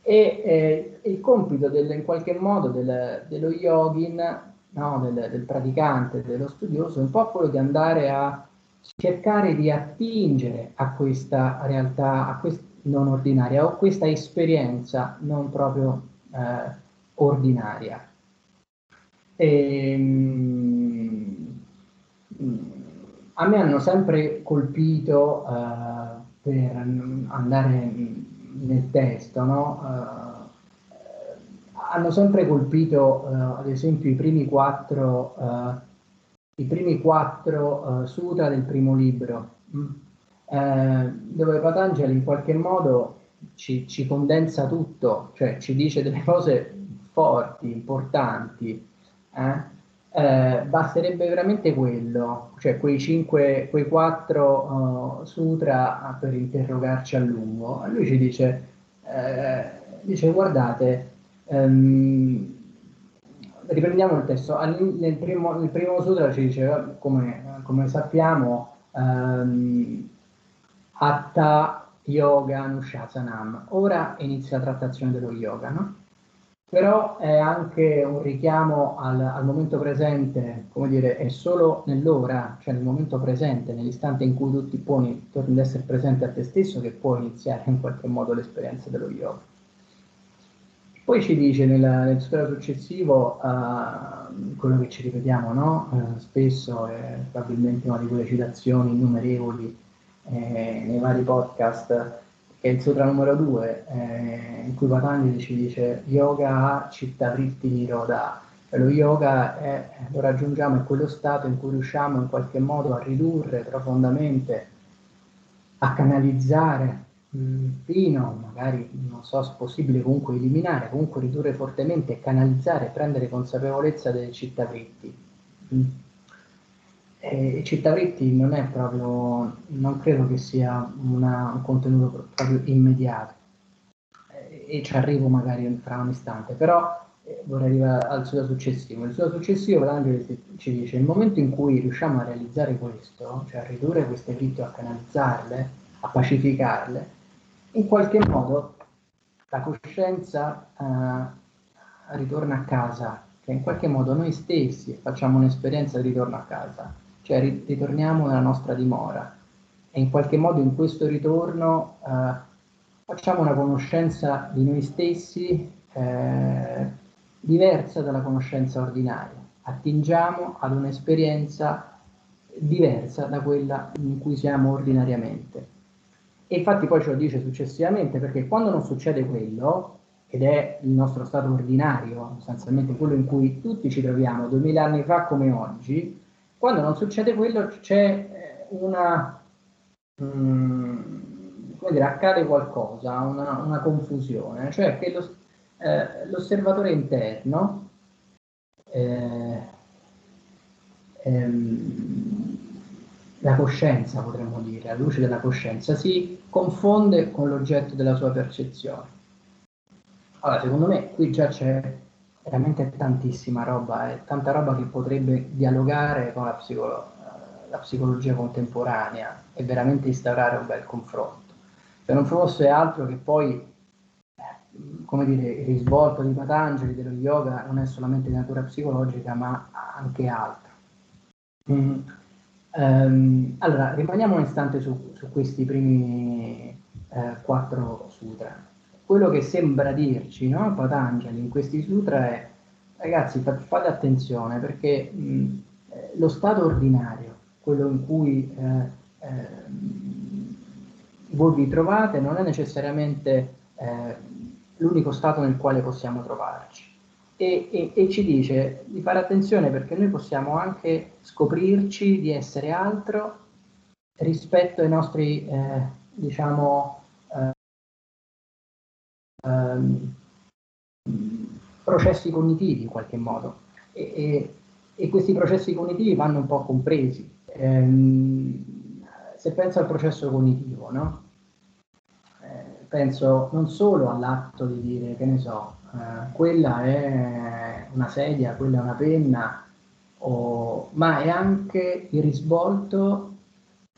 E eh, il compito del, in qualche modo del, dello yogin, no, del, del, praticante, dello studioso, è un po' quello di andare a cercare di attingere a questa realtà, a quest- non ordinaria, o questa esperienza non proprio eh, ordinaria. E, ehm, a me hanno sempre colpito uh, per andare nel testo, no? uh, hanno sempre colpito uh, ad esempio i primi quattro, i primi quattro sutra del primo libro? Mm. dove Patanjali in qualche modo ci, ci, condensa tutto, cioè ci dice delle cose forti, importanti. Eh? Eh, basterebbe veramente quello, cioè quei cinque, quei quattro uh, sutra per interrogarci a lungo. Lui ci dice, eh, dice guardate, um, riprendiamo il testo, nel primo, nel primo sutra ci dice, come, come sappiamo, um, Atta Yoga Nushasanam. Ora inizia la trattazione dello yoga, no? Però è anche un richiamo al, al, momento presente, come dire, è solo nell'ora, cioè nel momento presente, nell'istante in cui tu ti poni, torni ad essere presente a te stesso, che puoi iniziare in qualche modo l'esperienza dello yoga. Poi ci dice nel, nel sutra successivo, uh, quello che ci ripetiamo no? uh, spesso, è probabilmente una di quelle citazioni innumerevoli eh, nei vari podcast, che è il sutra numero 2, eh, in cui Patanjali ci dice yoga citta vritti niroda. Lo yoga è, lo raggiungiamo in quello stato in cui riusciamo in qualche modo a ridurre profondamente, a canalizzare mh, mm, fino, magari non so se possibile comunque eliminare, comunque ridurre fortemente, canalizzare, prendere consapevolezza delle città vritti. Mm e Cittavritti non è proprio, non credo che sia una, un contenuto proprio immediato. E, ci arrivo magari fra un istante, però eh, vorrei arrivare al suo successivo. Il suo successivo l'Angelo ci dice il momento in cui riusciamo a realizzare questo, cioè a ridurre queste fritte, a canalizzarle, a pacificarle, in qualche modo la coscienza eh, ritorna a casa, che in qualche modo noi stessi facciamo un'esperienza di ritorno a casa cioè ritorniamo nella nostra dimora e in qualche modo in questo ritorno eh, facciamo una conoscenza di noi stessi eh, diversa dalla conoscenza ordinaria, attingiamo ad un'esperienza diversa da quella in cui siamo ordinariamente. E infatti poi ce lo dice successivamente perché quando non succede quello, ed è il nostro stato ordinario, sostanzialmente quello in cui tutti ci troviamo duemila anni fa come oggi, quando non succede quello c'è eh, una, um, come dire, accade qualcosa, una, una confusione, cioè che lo, eh, l'osservatore interno eh, ehm, la coscienza, potremmo dire, la luce della coscienza, si confonde con l'oggetto della sua percezione. Allora, secondo me qui già c'è veramente tantissima roba, è tanta roba che potrebbe dialogare con la, psicolo- la psicologia contemporanea e veramente instaurare un bel confronto. Se non fosse altro che poi, eh, come dire, il risvolto di Patangeli, dello yoga, non è solamente di natura psicologica, ma anche altro. Mm. Um, allora, rimaniamo un istante su, su questi primi eh, quattro sutra. Quello che sembra dirci no, Patanjali in questi sutra è, ragazzi, fate attenzione perché mh, eh, lo stato ordinario, quello in cui eh, eh, voi vi trovate, non è necessariamente eh, l'unico stato nel quale possiamo trovarci. E, e, e, ci dice di fare attenzione perché noi possiamo anche scoprirci di essere altro rispetto ai nostri, eh, diciamo, processi cognitivi in qualche modo. E, e, questi processi cognitivi vanno un po' compresi. Ehm, se penso al processo cognitivo, no? eh, penso non solo all'atto di dire, che ne so, eh, quella è una sedia, quella è una penna, o, ma è anche il risvolto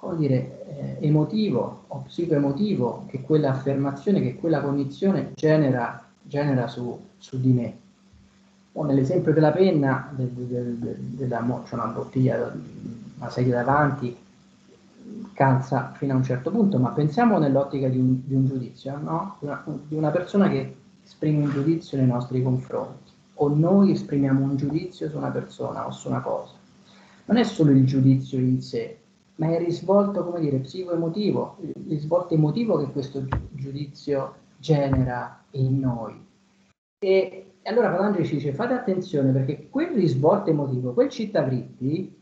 come dire, emotivo o psicoemotivo che quella affermazione, che quella cognizione genera, genera su, su di me. O nell'esempio della penna, de, de, de, della, c'è una bottiglia, una sedia davanti, calza fino a un certo punto, ma pensiamo nell'ottica di un, di un giudizio, no? una, di una persona che esprime un giudizio nei nostri confronti o noi esprimiamo un giudizio su una persona o su una cosa. Non è solo il giudizio in sé, ma è il risvolto, come dire, psicoemotivo, il risvolto emotivo che questo giudizio genera in noi. E allora Patanjali ci dice fate attenzione perché quel risvolto emotivo, quel cittavritti,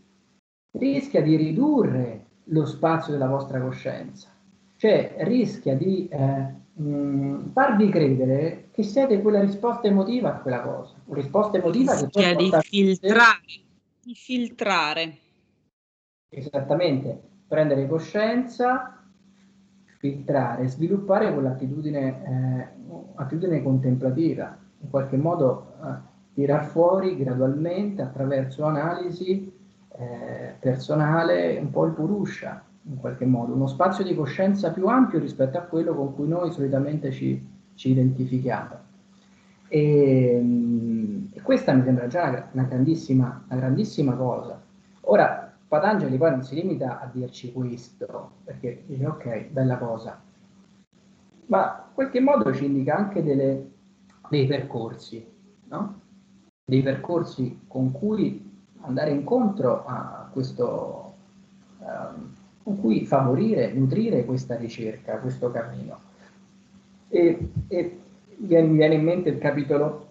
rischia di ridurre lo spazio della vostra coscienza, cioè rischia di eh, mh, mm, farvi credere che siete quella risposta emotiva a quella cosa, una risposta emotiva che poi di filtrare, di filtrare. Esattamente, prendere coscienza, filtrare, sviluppare quell'attitudine eh, contemplativa, in qualche modo eh, tirar fuori gradualmente attraverso analisi eh, personale un po' il purusha, in qualche modo, uno spazio di coscienza più ampio rispetto a quello con cui noi solitamente ci, ci identifichiamo. E, mm, e, questa mi sembra già una, grandissima, una grandissima cosa. Ora, Patangeli poi non si limita a dirci questo, perché dice ok, bella cosa, ma in qualche modo ci indica anche delle, dei percorsi, no? dei percorsi con cui andare incontro a questo, um, con cui favorire, nutrire questa ricerca, questo cammino. E, e viene in mente il capitolo,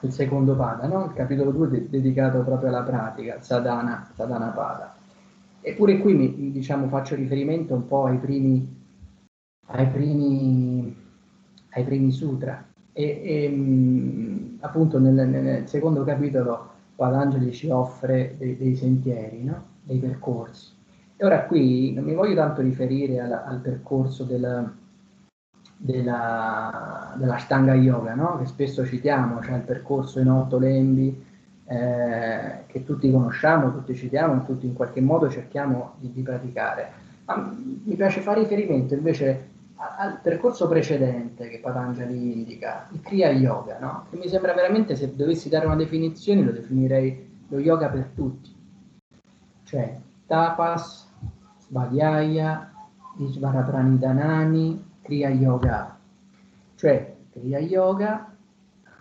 il secondo pada, no? il capitolo 2 de- dedicato proprio alla pratica, sadhana, sadhana pada. Eppure qui mi, diciamo, faccio riferimento un po' ai primi, ai primi, ai primi sutra. E, e mh, appunto nel, nel, secondo capitolo Padangeli ci offre dei, dei sentieri, no? dei percorsi. E ora qui non mi voglio tanto riferire al, al percorso del, della, della Stanga Yoga, no? che spesso citiamo, cioè il percorso in otto lembi, eh, che tutti conosciamo, tutti citiamo, tutti in qualche modo cerchiamo di, di praticare. Ma mi piace fare riferimento invece al percorso precedente che Patanjali indica, il Kriya Yoga, no? che mi sembra veramente, se dovessi dare una definizione, lo definirei lo yoga per tutti. Cioè, tapas, Svadhyaya, Ishvara Kriya Yoga. Cioè, Kriya Yoga,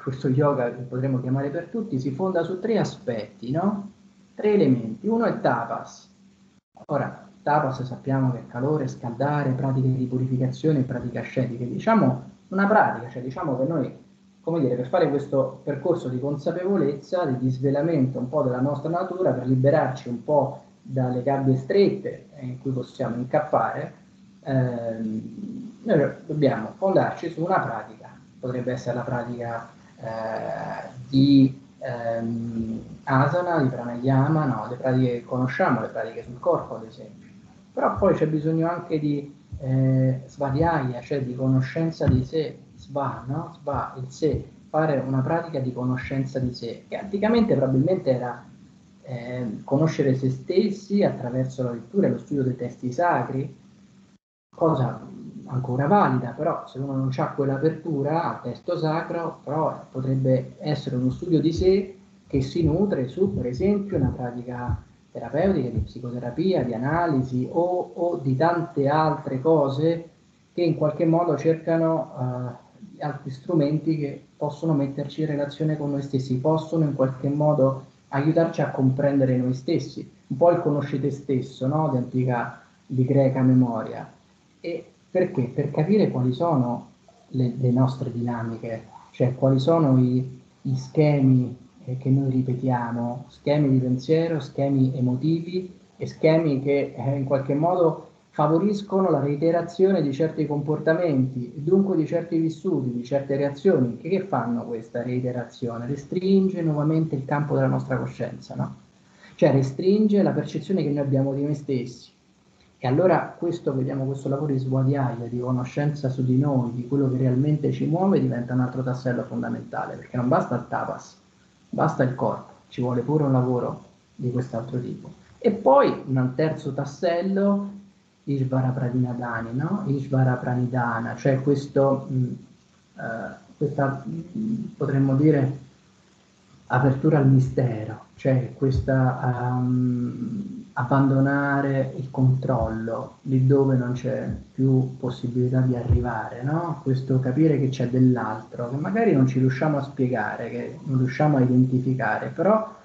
questo yoga che potremmo chiamare per tutti, si fonda su tre aspetti, no? Tre elementi. Uno è tapas. Ora, tapas sappiamo che è calore, scaldare, pratiche di purificazione, pratiche ascetiche. Diciamo una pratica, cioè diciamo che noi, come dire, per fare questo percorso di consapevolezza, di disvelamento un po' della nostra natura, per liberarci un po' dalle gabbie strette in cui possiamo incappare, ehm, noi dobbiamo fondarci su una pratica, potrebbe essere la pratica eh, di ehm, asana, di pranayama, no, le pratiche che conosciamo, le pratiche sul corpo ad esempio. Però poi c'è bisogno anche di eh, svadiaia, cioè di conoscenza di sé, sva, no? Sva, il sé, fare una pratica di conoscenza di sé, che anticamente probabilmente era eh, conoscere se stessi attraverso la lettura e lo studio dei testi sacri, cosa ancora valida, però se uno non ha quell'apertura al testo sacro, però potrebbe essere uno studio di sé che si nutre su, per esempio, una pratica terapeutica, di psicoterapia, di analisi o, o di tante altre cose che in qualche modo cercano uh, altri strumenti che possono metterci in relazione con noi stessi, possono in qualche modo aiutarci a comprendere noi stessi, un po' il conosci te stesso, no? di antica, di greca memoria. E perché? Per capire quali sono le, le nostre dinamiche, cioè quali sono i, i schemi eh, che noi ripetiamo, schemi di pensiero, schemi emotivi e schemi che eh, in qualche modo favoriscono la reiterazione di certi comportamenti dunque di certi vissuti, di certe reazioni. Che, che fanno questa reiterazione? Restringe nuovamente il campo della nostra coscienza, no? Cioè restringe la percezione che noi abbiamo di noi stessi. E allora questo, vediamo, questo lavoro di sguadiaia, di conoscenza su di noi, di quello che realmente ci muove, diventa un altro tassello fondamentale, perché non basta il tapas, basta il corpo, ci vuole pure un lavoro di quest'altro tipo. E poi un terzo tassello Ishvara Pradinadani, no? Ishvara Pranidana, cioè questo, mh, mm, eh, questa, mh, mm, potremmo dire, apertura al mistero, cioè questa um, abbandonare il controllo lì dove non c'è più possibilità di arrivare, no? Questo capire che c'è dell'altro, che magari non ci riusciamo a spiegare, che non riusciamo a identificare, però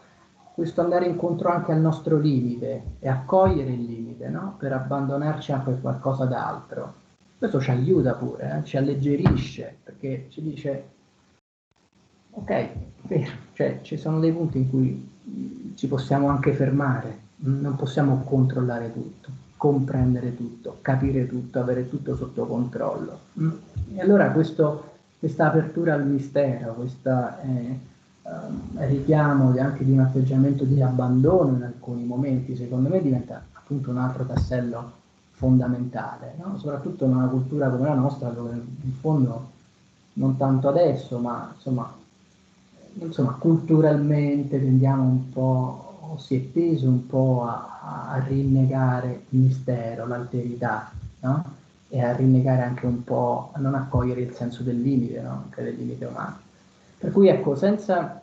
questo andare incontro anche al nostro limite e accogliere il limite, no? per abbandonarci a qualcosa d'altro. Questo ci aiuta pure, eh? ci alleggerisce, perché ci dice, ok, cioè ci sono dei punti in cui ci possiamo anche fermare, non possiamo controllare tutto, comprendere tutto, capire tutto, avere tutto sotto controllo. E allora questo, questa apertura al mistero, questa... Eh, eh, richiamo anche di un atteggiamento di abbandono in alcuni momenti, secondo me diventa appunto un altro tassello fondamentale, no? soprattutto in una cultura come la nostra dove in fondo non tanto adesso, ma insomma, insomma culturalmente tendiamo un po', si è teso un po' a, a rinnegare il mistero, l'alterità, no? e a rinnegare anche un po', a non accogliere il senso del limite, no? anche del limite umano. Per cui ecco, senza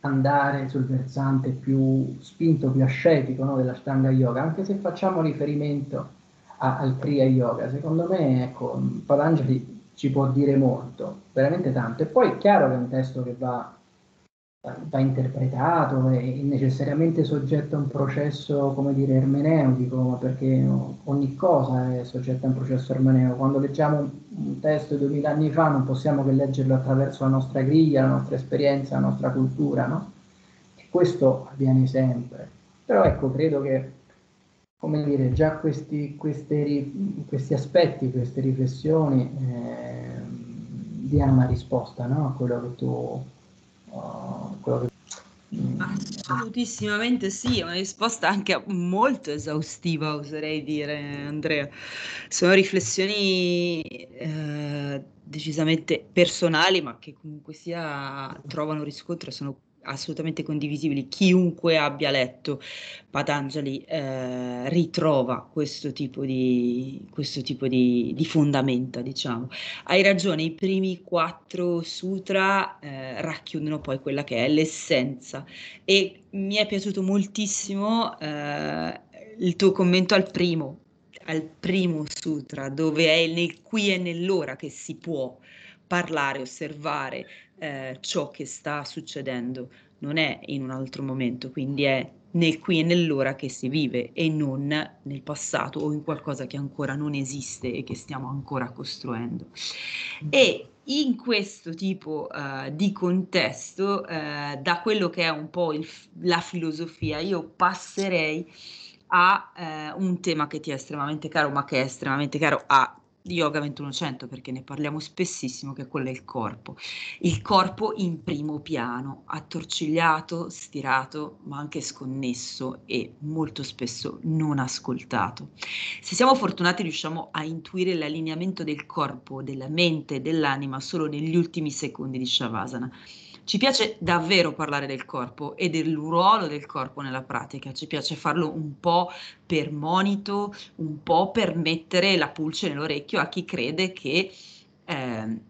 andare sul versante più spinto, più ascetico no, della Stanga Yoga, anche se facciamo riferimento a, al Kriya Yoga, secondo me ecco, Patanjali ci può dire molto, veramente tanto. E poi è chiaro che è un testo che va va interpretato, è necessariamente soggetto a un processo, come dire, ermeneutico, perché ogni cosa è soggetta a un processo ermeneutico. Quando leggiamo un testo di duemila anni fa non possiamo che leggerlo attraverso la nostra griglia, la nostra esperienza, la nostra cultura, no? E questo avviene sempre. Però ecco, credo che, come dire, già questi, questi, questi aspetti, queste riflessioni eh, diano una risposta no? a quello che tu quello che... Assolutissimamente sì, è una risposta anche molto esaustiva, oserei dire, Andrea. Sono riflessioni eh, decisamente personali, ma che comunque sia trovano riscontro e sono assolutamente condivisibili. Chiunque abbia letto Patanjali eh, ritrova questo tipo, di, questo tipo di, di, fondamenta, diciamo. Hai ragione, i primi quattro sutra eh, racchiudono poi quella che è l'essenza e mi è piaciuto moltissimo eh, il tuo commento al primo, al primo sutra, dove è nel qui e nell'ora che si può parlare, osservare eh, ciò che sta succedendo, non è in un altro momento, quindi è nel qui e nell'ora che si vive e non nel passato o in qualcosa che ancora non esiste e che stiamo ancora costruendo. E in questo tipo uh, di contesto, uh, da quello che è un po' il, la filosofia, io passerei a uh, un tema che ti è estremamente caro, ma che è estremamente caro a di Yoga 2100 perché ne parliamo spessissimo che quello è il corpo. Il corpo in primo piano, attorcigliato, stirato, ma anche sconnesso e molto spesso non ascoltato. Se siamo fortunati riusciamo a intuire l'allineamento del corpo, della mente dell'anima solo negli ultimi secondi di Shavasana. Ci piace davvero parlare del corpo e del ruolo del corpo nella pratica, ci piace farlo un po' per monito, un po' per mettere la pulce nell'orecchio a chi crede che eh,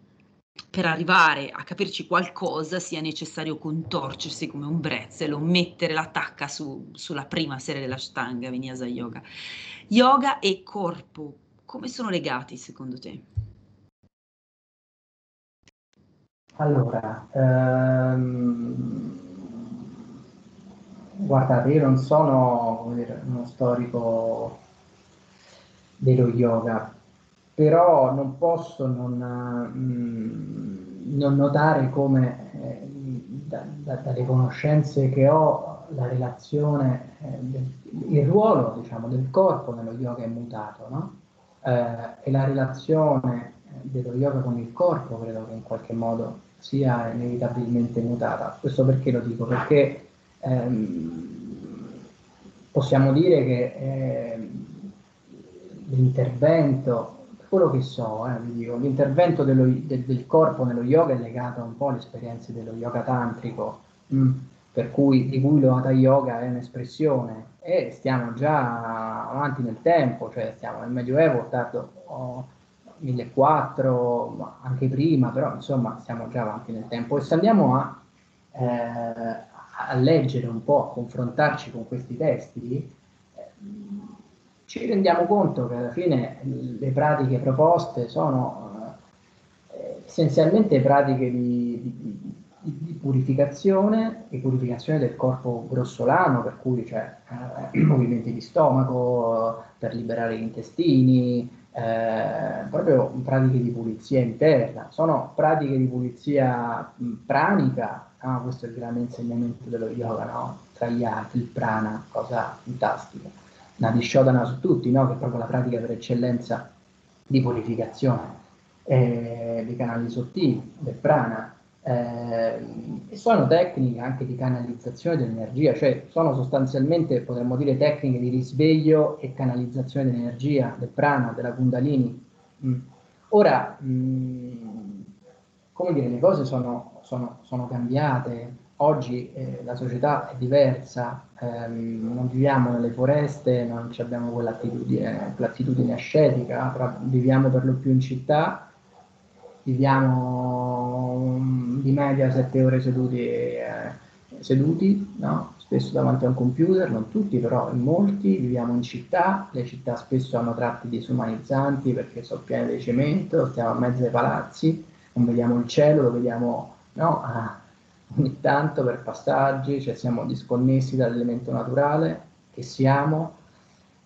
per arrivare a capirci qualcosa sia necessario contorcersi come un brezel o mettere la tacca su, sulla prima serie della Shtanga Vinyasa Yoga. Yoga e corpo, come sono legati secondo te? Allora, ehm, guardate, io non sono dire, uno storico dello yoga, però non posso non, mm, non notare come eh, da, da, dalle conoscenze che ho la relazione, eh, del, il ruolo diciamo, del corpo nello yoga è mutato, no? eh, e la relazione dello yoga con il corpo credo che in qualche modo sia inevitabilmente mutata. Questo perché lo dico? Perché ehm, possiamo dire che eh, l'intervento, quello che so, eh, dico, l'intervento dello, del, del, corpo nello yoga è legato un po' alle esperienze dello yoga tantrico, mh, mm, per cui, di cui lo Hatha Yoga è un'espressione e stiamo già avanti nel tempo, cioè stiamo nel Medioevo, tardo, oh, 1400, anche prima, però insomma siamo già avanti nel tempo. E se andiamo a, eh, a leggere un po', a confrontarci con questi testi, eh, ci rendiamo conto che alla fine le pratiche proposte sono eh, essenzialmente pratiche di, di, di, purificazione, di purificazione del corpo grossolano, per cui c'è eh, movimenti di stomaco per liberare gli intestini, eh, proprio pratiche di pulizia interna, sono pratiche di pulizia pranica, ah, questo è il grande insegnamento dello yoga, no? tra gli altri, il prana, cosa fantastica, Nadishodana su tutti, no? che è proprio la pratica per eccellenza di purificazione. Eh, dei canali sottili, del prana, eh, sono tecniche anche di canalizzazione dell'energia, cioè sono sostanzialmente, potremmo dire, tecniche di risveglio e canalizzazione dell'energia, del prana, della kundalini. Mm. Ora, mh, mm, come dire, le cose sono, sono, sono cambiate, oggi eh, la società è diversa, ehm, non viviamo nelle foreste, non abbiamo quell'attitudine, quell'attitudine ascetica, viviamo per lo più in città, viviamo di media sette ore seduti, eh, seduti no? spesso davanti a un computer, non tutti però in molti, viviamo in città, le città spesso hanno tratti disumanizzanti perché sono piene di cemento, stiamo a mezzo ai palazzi, non vediamo il cielo, lo vediamo no? ah, ogni tanto per passaggi, cioè siamo disconnessi dall'elemento naturale che siamo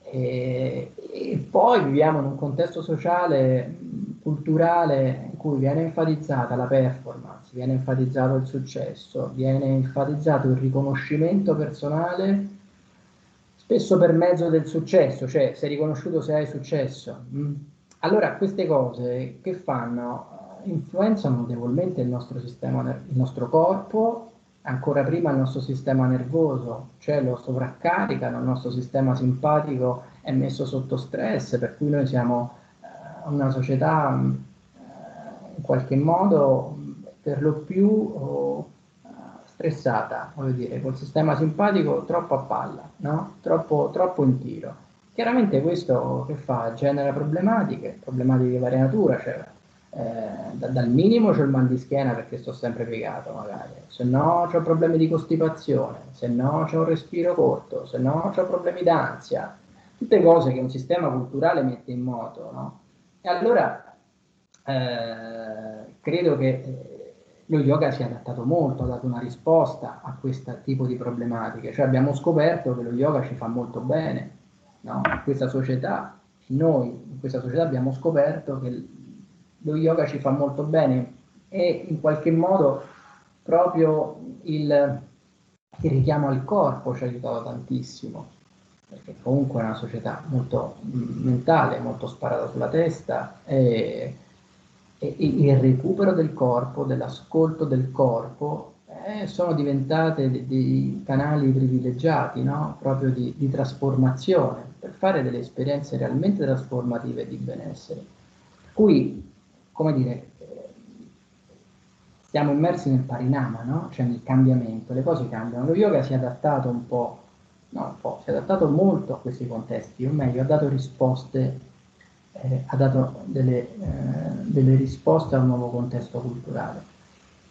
e, e poi viviamo in un contesto sociale culturale cui viene enfatizzata la performance, viene enfatizzato il successo, viene enfatizzato il riconoscimento personale, spesso per mezzo del successo, cioè sei riconosciuto se hai successo. Mm. Allora queste cose che fanno? Influenzano notevolmente il nostro sistema, il nostro corpo, ancora prima il nostro sistema nervoso, cioè lo sovraccaricano, il nostro sistema simpatico è messo sotto stress, per cui noi siamo una società mm, eh, in qualche modo per lo più oh, stressata, voglio dire, col sistema simpatico troppo a palla, no? troppo, troppo in tiro. Chiaramente questo che fa? Genera problematiche, problematiche di varia natura, cioè eh, da, dal minimo c'è il mal di schiena perché sto sempre piegato magari, se no ho problemi di costipazione, se no ho un respiro corto, se no ho problemi d'ansia, tutte cose che un sistema culturale mette in moto, no? E allora eh, credo che eh, lo yoga si è adattato molto, ha dato una risposta a questo tipo di problematiche, cioè abbiamo scoperto che lo yoga ci fa molto bene, no? questa società, noi in questa società abbiamo scoperto che lo yoga ci fa molto bene e in qualche modo proprio il, il richiamo al corpo ci ha aiutato tantissimo perché comunque è una società molto mentale, molto sparata sulla testa, e, e il recupero del corpo, dell'ascolto del corpo, eh, sono diventate dei, canali privilegiati, no? proprio di, di, trasformazione, per fare delle esperienze realmente trasformative di benessere. Cui, come dire, siamo immersi nel parinama, no? cioè nel cambiamento, le cose cambiano. Lo yoga si è adattato un po', no, un po', si è adattato molto a questi contesti, o meglio, ha dato risposte, eh, ha dato delle, eh, delle, risposte a un nuovo contesto culturale.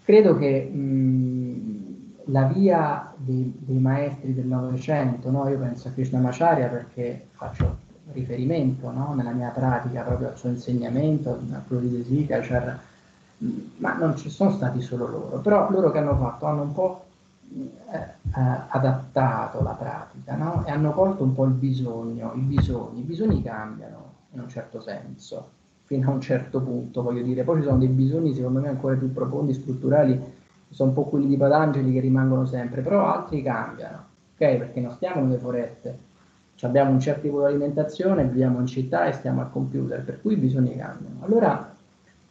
Credo che mh, la via dei, dei, maestri del Novecento, no? io penso a Krishnamacharya perché faccio riferimento nella mia pratica proprio al suo insegnamento, a quello di Desika, cioè ma non ci sono stati solo loro, però loro che hanno fatto hanno un po' eh, eh, adattato la pratica no? e hanno colto un po' il bisogno, i bisogni, i bisogni cambiano in un certo senso, fino a un certo punto voglio dire, poi ci sono dei bisogni secondo me ancora più profondi, strutturali, sono un po' quelli di Patangeli che rimangono sempre, però altri cambiano, ok? Perché non stiamo nelle foreste, abbiamo un certo tipo di alimentazione, viviamo in città e stiamo al computer, per cui i bisogni cambiano. Allora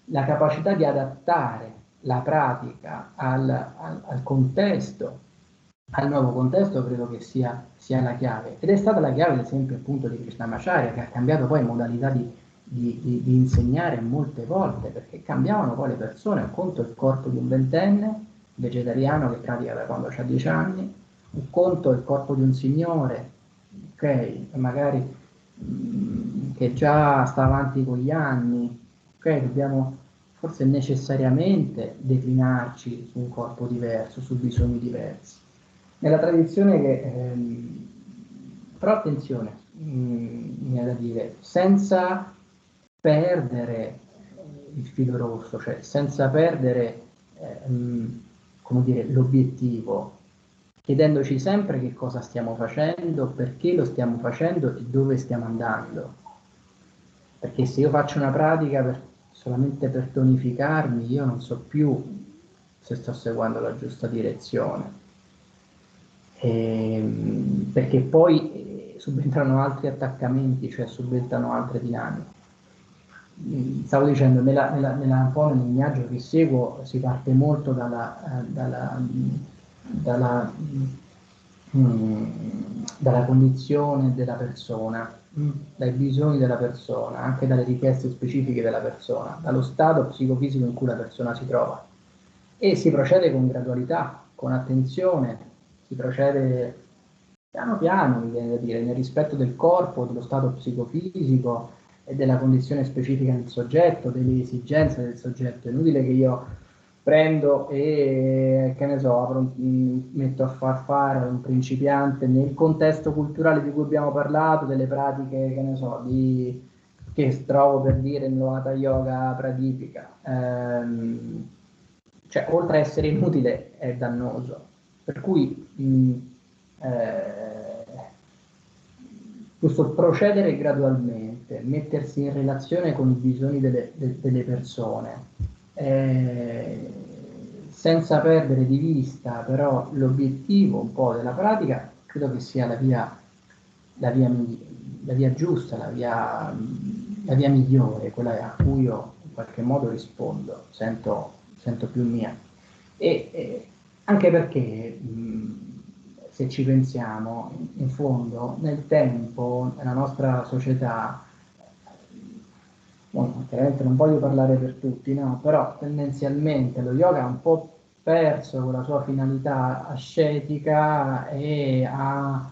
la capacità di adattare la pratica al, al, al contesto, al nuovo contesto, credo che sia, sia, la chiave. Ed è stata la chiave, ad esempio, appunto di Krishnamacharya, che ha cambiato poi modalità di, di, di, di, insegnare molte volte, perché cambiavano poi le persone. Un conto il corpo di un ventenne, vegetariano che pratica da quando ha dieci anni, un conto il corpo di un signore, ok, magari mm, che già sta avanti con gli anni, ok? Dobbiamo forse necessariamente declinarci su un corpo diverso, su bisogni diversi. Nella tradizione che, ehm, però attenzione, mm, mi è da dire, senza perdere il filo rosso, cioè senza perdere ehm, come dire, l'obiettivo, chiedendoci sempre che cosa stiamo facendo, perché lo stiamo facendo e dove stiamo andando. Perché se io faccio una pratica per solamente per tonificarmi, io non so più se sto seguendo la giusta direzione. Ehm, perché poi eh, subentrano altri attaccamenti, cioè subentrano altre dinamiche. Mm, stavo dicendo, nella, nella, nella, nel viaggio che seguo si parte molto dalla, eh, dalla, dalla, mm, dalla condizione della persona, Mm. dai bisogni della persona, anche dalle richieste specifiche della persona, dallo stato psicofisico in cui la persona si trova. E si procede con gradualità, con attenzione, si procede piano piano, mi viene da dire, nel rispetto del corpo, dello stato psicofisico e della condizione specifica del soggetto, delle esigenze del soggetto. È inutile che io prendo e che ne so, apro, metto a far fare un principiante nel contesto culturale di cui abbiamo parlato, delle pratiche, che ne so, di, che trovo per dire nell'Hatha Yoga pradipika. Ehm, cioè, oltre a essere inutile, è dannoso. Per cui mh, eh, questo procedere gradualmente, mettersi in relazione con i bisogni delle, de, delle persone, eh, senza perdere di vista però l'obiettivo un po' della pratica, credo che sia la via, la via, la via giusta, la via, la via, migliore, quella a cui io in qualche modo rispondo, sento, sento più mia. E, e anche perché mh, se ci pensiamo, in, fondo, nel tempo, nella nostra società, Bon, chiaramente non voglio parlare per tutti, no? però tendenzialmente lo yoga ha un po' perso quella sua finalità ascetica e ha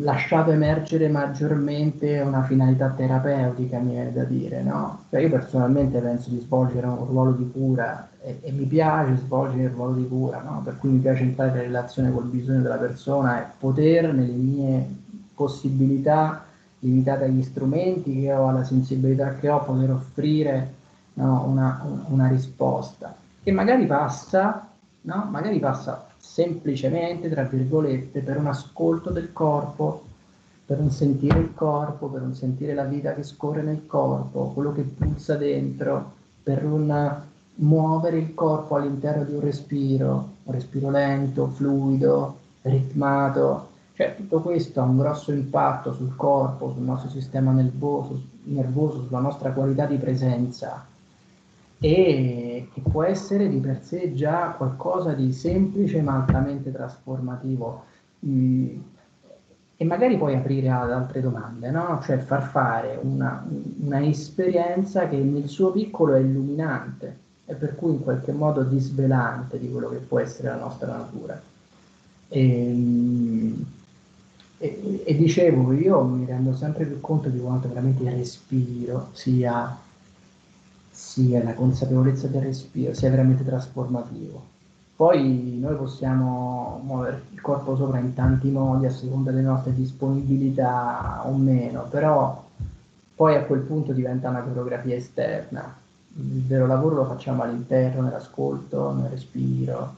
lasciato emergere maggiormente una finalità terapeutica, mi viene da dire. No? Cioè io personalmente penso di svolgere un ruolo di cura e, e mi piace svolgere il ruolo di cura, no? per cui mi piace entrare in relazione col bisogno della persona e poter nelle mie possibilità limitata agli strumenti che ho, alla sensibilità che ho, poter offrire no, una, una, risposta che magari passa, no? magari passa semplicemente, tra virgolette, per un ascolto del corpo, per un sentire il corpo, per un sentire la vita che scorre nel corpo, quello che pulsa dentro, per un muovere il corpo all'interno di un respiro, un respiro lento, fluido, ritmato, Cioè, tutto questo ha un grosso impatto sul corpo, sul nostro sistema nervoso, nervoso sulla nostra qualità di presenza e che può essere di per sé già qualcosa di semplice ma altamente trasformativo. Mm, e magari poi aprire ad altre domande, no? cioè far fare una, una, esperienza che nel suo piccolo è illuminante e per cui in qualche modo disvelante di quello che può essere la nostra natura. E, ehm, e, e dicevo, io mi rendo sempre più conto di quanto veramente il respiro sia, sia la consapevolezza del respiro sia veramente trasformativo poi noi possiamo muovere il corpo sopra in tanti modi a seconda delle nostre disponibilità o meno, però poi a quel punto diventa una coreografia esterna. Il vero lavoro lo facciamo all'interno, nell'ascolto, nel respiro,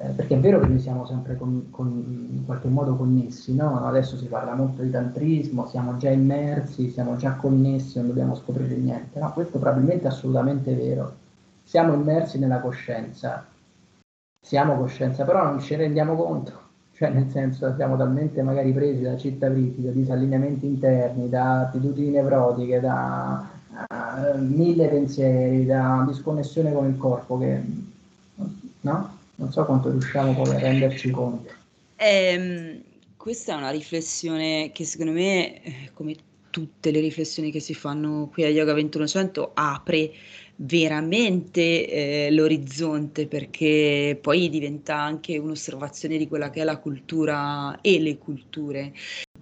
eh, perché è vero che noi siamo sempre con, con, in qualche modo connessi, no? Adesso si parla molto di tantrismo, siamo già immersi, siamo già connessi, non dobbiamo scoprire niente, no? Questo probabilmente è assolutamente vero. Siamo immersi nella coscienza, siamo coscienza, però non ci rendiamo conto, cioè nel senso siamo talmente magari presi da città briti, da disallineamenti interni, da attitudini nevrotiche, da uh, mille pensieri, da disconnessione con il corpo che no? Non so quanto riusciamo poi a renderci conto. Eh, questa è una riflessione che secondo me, eh, come tutte le riflessioni che si fanno qui a Yoga 2100, apre veramente eh, l'orizzonte perché poi diventa anche un'osservazione di quella che è la cultura e le culture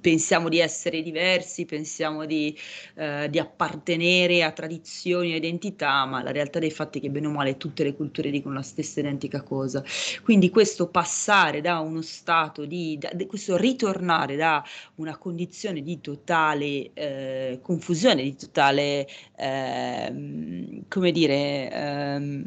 pensiamo di essere diversi, pensiamo di, eh, di, appartenere a tradizioni e identità, ma la realtà dei fatti è che bene o male tutte le culture dicono la stessa identica cosa. Quindi questo passare da uno stato di, da, questo ritornare da una condizione di totale eh, confusione, di totale, eh, come dire, ehm,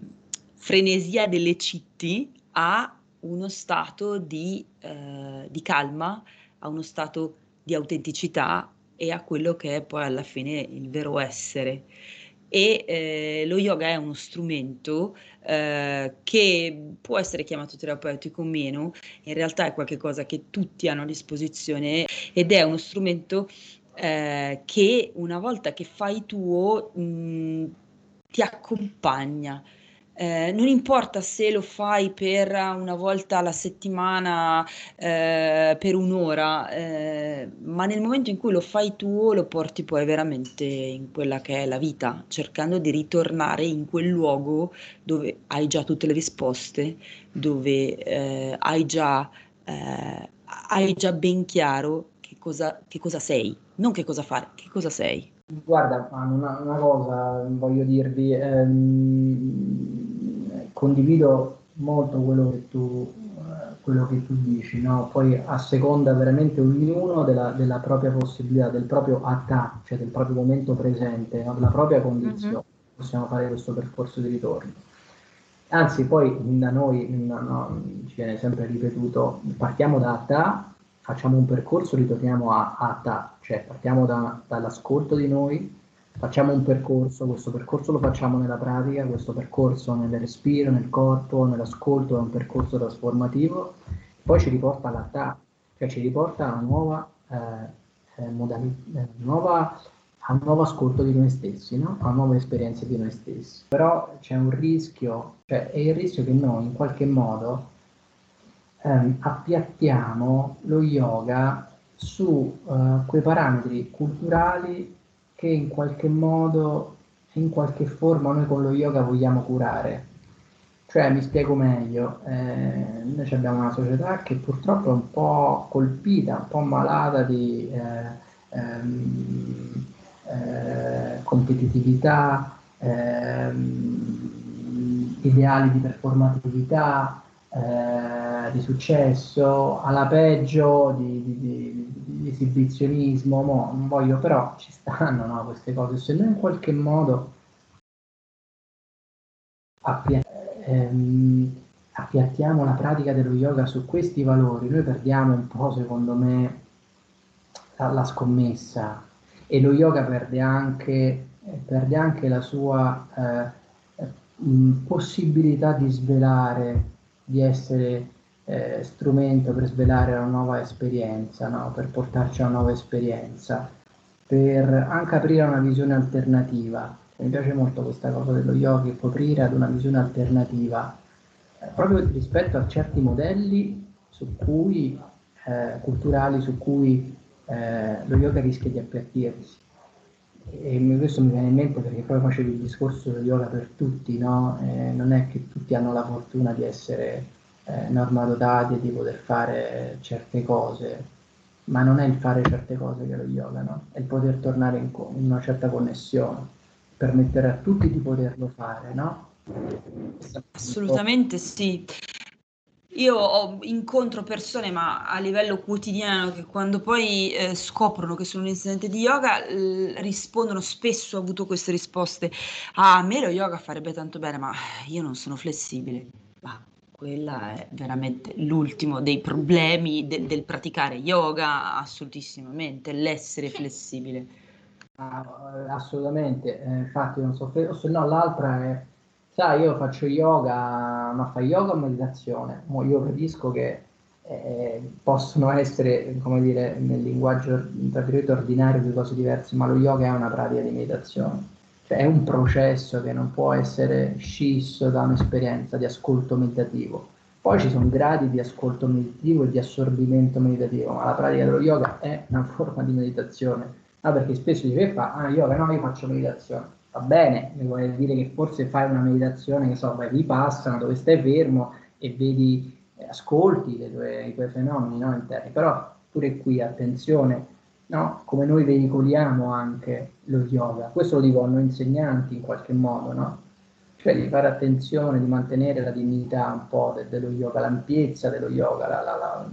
frenesia delle citti a uno stato di, eh, di calma, a uno stato di autenticità e a quello che è poi alla fine il vero essere. E eh, lo yoga è uno strumento eh, che può essere chiamato terapeutico o meno, in realtà è qualcosa che tutti hanno a disposizione ed è uno strumento eh, che una volta che fai tuo mh, ti accompagna eh, non importa se lo fai per una volta alla settimana, eh, per un'ora, eh, ma nel momento in cui lo fai tu lo porti poi veramente in quella che è la vita, cercando di ritornare in quel luogo dove hai già tutte le risposte, dove eh, hai già, eh, hai già ben chiaro che cosa, che cosa sei, non che cosa fare, che cosa sei. Guarda, una, una cosa voglio dirvi, ehm, condivido molto quello che tu, eh, quello che tu dici, no? poi a seconda veramente ognuno della, della, propria possibilità, del proprio attà, cioè del proprio momento presente, no? della propria condizione, mm-hmm. possiamo fare questo percorso di ritorno. Anzi, poi da noi no, ci viene sempre ripetuto, partiamo da attà facciamo un percorso, ritorniamo a, a ta, cioè partiamo da, dall'ascolto di noi, facciamo un percorso, questo percorso lo facciamo nella pratica, questo percorso nel respiro, nel corpo, nell'ascolto è un percorso trasformativo, poi ci riporta alla ta, cioè ci riporta a nuova eh, eh modalità, eh, nuova, a un nuovo ascolto di noi stessi, no? a nuove esperienze di noi stessi. Però c'è un rischio, cioè è il rischio che noi in qualche modo ehm, appiattiamo lo yoga su uh, quei parametri culturali che in qualche modo, in qualche forma noi con lo yoga vogliamo curare. Cioè, mi spiego meglio, eh, noi abbiamo una società che purtroppo è un po' colpita, un po' malata di eh, ehm, eh, competitività, ehm, ideali di performatività, eh, di successo, alla peggio di, di, di, di esibizionismo, mo, non voglio, però ci stanno no, queste cose. Se noi in qualche modo appia- ehm, appiattiamo la pratica dello yoga su questi valori, noi perdiamo un po', secondo me, la, la scommessa e lo yoga perde anche, perde anche la sua eh, possibilità di svelare di essere eh, strumento per svelare una nuova esperienza, no? per portarci a una nuova esperienza, per anche aprire una visione alternativa. Mi piace molto questa cosa dello yoga, aprire ad una visione alternativa, eh, proprio rispetto a certi modelli su cui, eh, culturali su cui eh, lo yoga rischia di appiattirsi. E questo mi viene in mente perché poi facevi il discorso dello yoga per tutti, no? Eh, non è che tutti hanno la fortuna di essere eh, normadotati e di poter fare certe cose, ma non è il fare certe cose che è lo yoga, no? È il poter tornare in, co- in una certa connessione, permettere a tutti di poterlo fare, no? Assolutamente sì. Io ho, incontro persone, ma a livello quotidiano, che quando poi eh, scoprono che sono un insegnante di yoga, l- rispondono spesso, ho avuto queste risposte, ah, a me lo yoga farebbe tanto bene, ma io non sono flessibile. Ma quella è veramente l'ultimo dei problemi de- del praticare yoga, assolutissimamente, l'essere flessibile. Ah, assolutamente, eh, infatti non so, se no l'altra è sai, io faccio yoga, ma fai yoga o meditazione? Io capisco che eh, possono essere, come dire, nel linguaggio tra virgolette ordinario due cose diverse, ma lo yoga è una pratica di meditazione, cioè è un processo che non può essere scisso da un'esperienza di ascolto meditativo. Poi ci sono gradi di ascolto meditativo e di assorbimento meditativo, ma la pratica dello yoga è una forma di meditazione. Ah, perché spesso dice fa, ah, yoga, no, io faccio meditazione va bene, mi vuole dire che forse fai una meditazione che so, vai vipassana dove stai fermo e vedi, eh, ascolti tue, i tuoi fenomeni no, interni, però pure qui attenzione, no? come noi veicoliamo anche lo yoga, questo lo dico a noi insegnanti in qualche modo, no? cioè di fare attenzione, di mantenere la dignità un po' de- dello yoga, l'ampiezza dello yoga, la, la, la,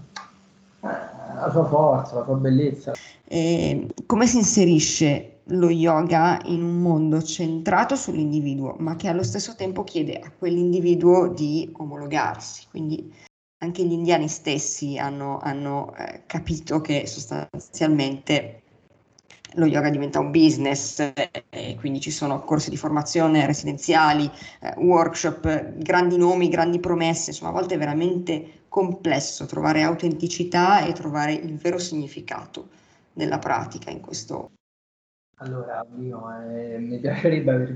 eh, la sua forza, la sua bellezza. E come si inserisce lo yoga in un mondo centrato sull'individuo, ma che allo stesso tempo chiede a quell'individuo di omologarsi. Quindi anche gli indiani stessi hanno, hanno eh, capito che sostanzialmente lo yoga diventa un business e quindi ci sono corsi di formazione residenziali, eh, workshop, grandi nomi, grandi promesse, insomma a volte è veramente complesso trovare autenticità e trovare il vero significato della pratica in questo allora, mio, eh, mi piacerebbe aver,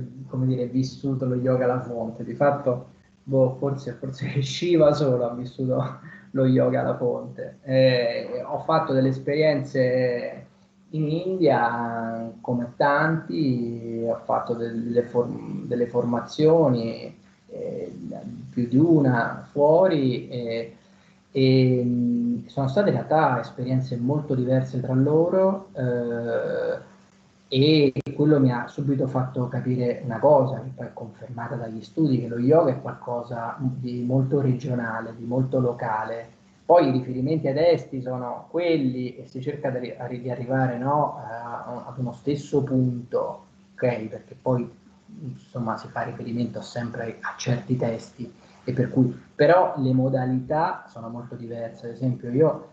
dire, vissuto lo yoga alla fonte. Di fatto, boh, forse, forse Shiva solo ha vissuto lo yoga alla fonte. Eh, ho fatto delle esperienze in India, come tanti, ho fatto delle, form- delle formazioni, eh, più di una fuori, e sono state in realtà esperienze molto diverse tra loro. Eh, e quello mi ha subito fatto capire una cosa, che poi è confermata dagli studi, che lo yoga è qualcosa di molto regionale, di molto locale. Poi i riferimenti ad esti sono quelli e si cerca di, arrivare no, ad uno stesso punto, ok? Perché poi insomma si fa riferimento sempre a certi testi e per cui però le modalità sono molto diverse. Ad esempio io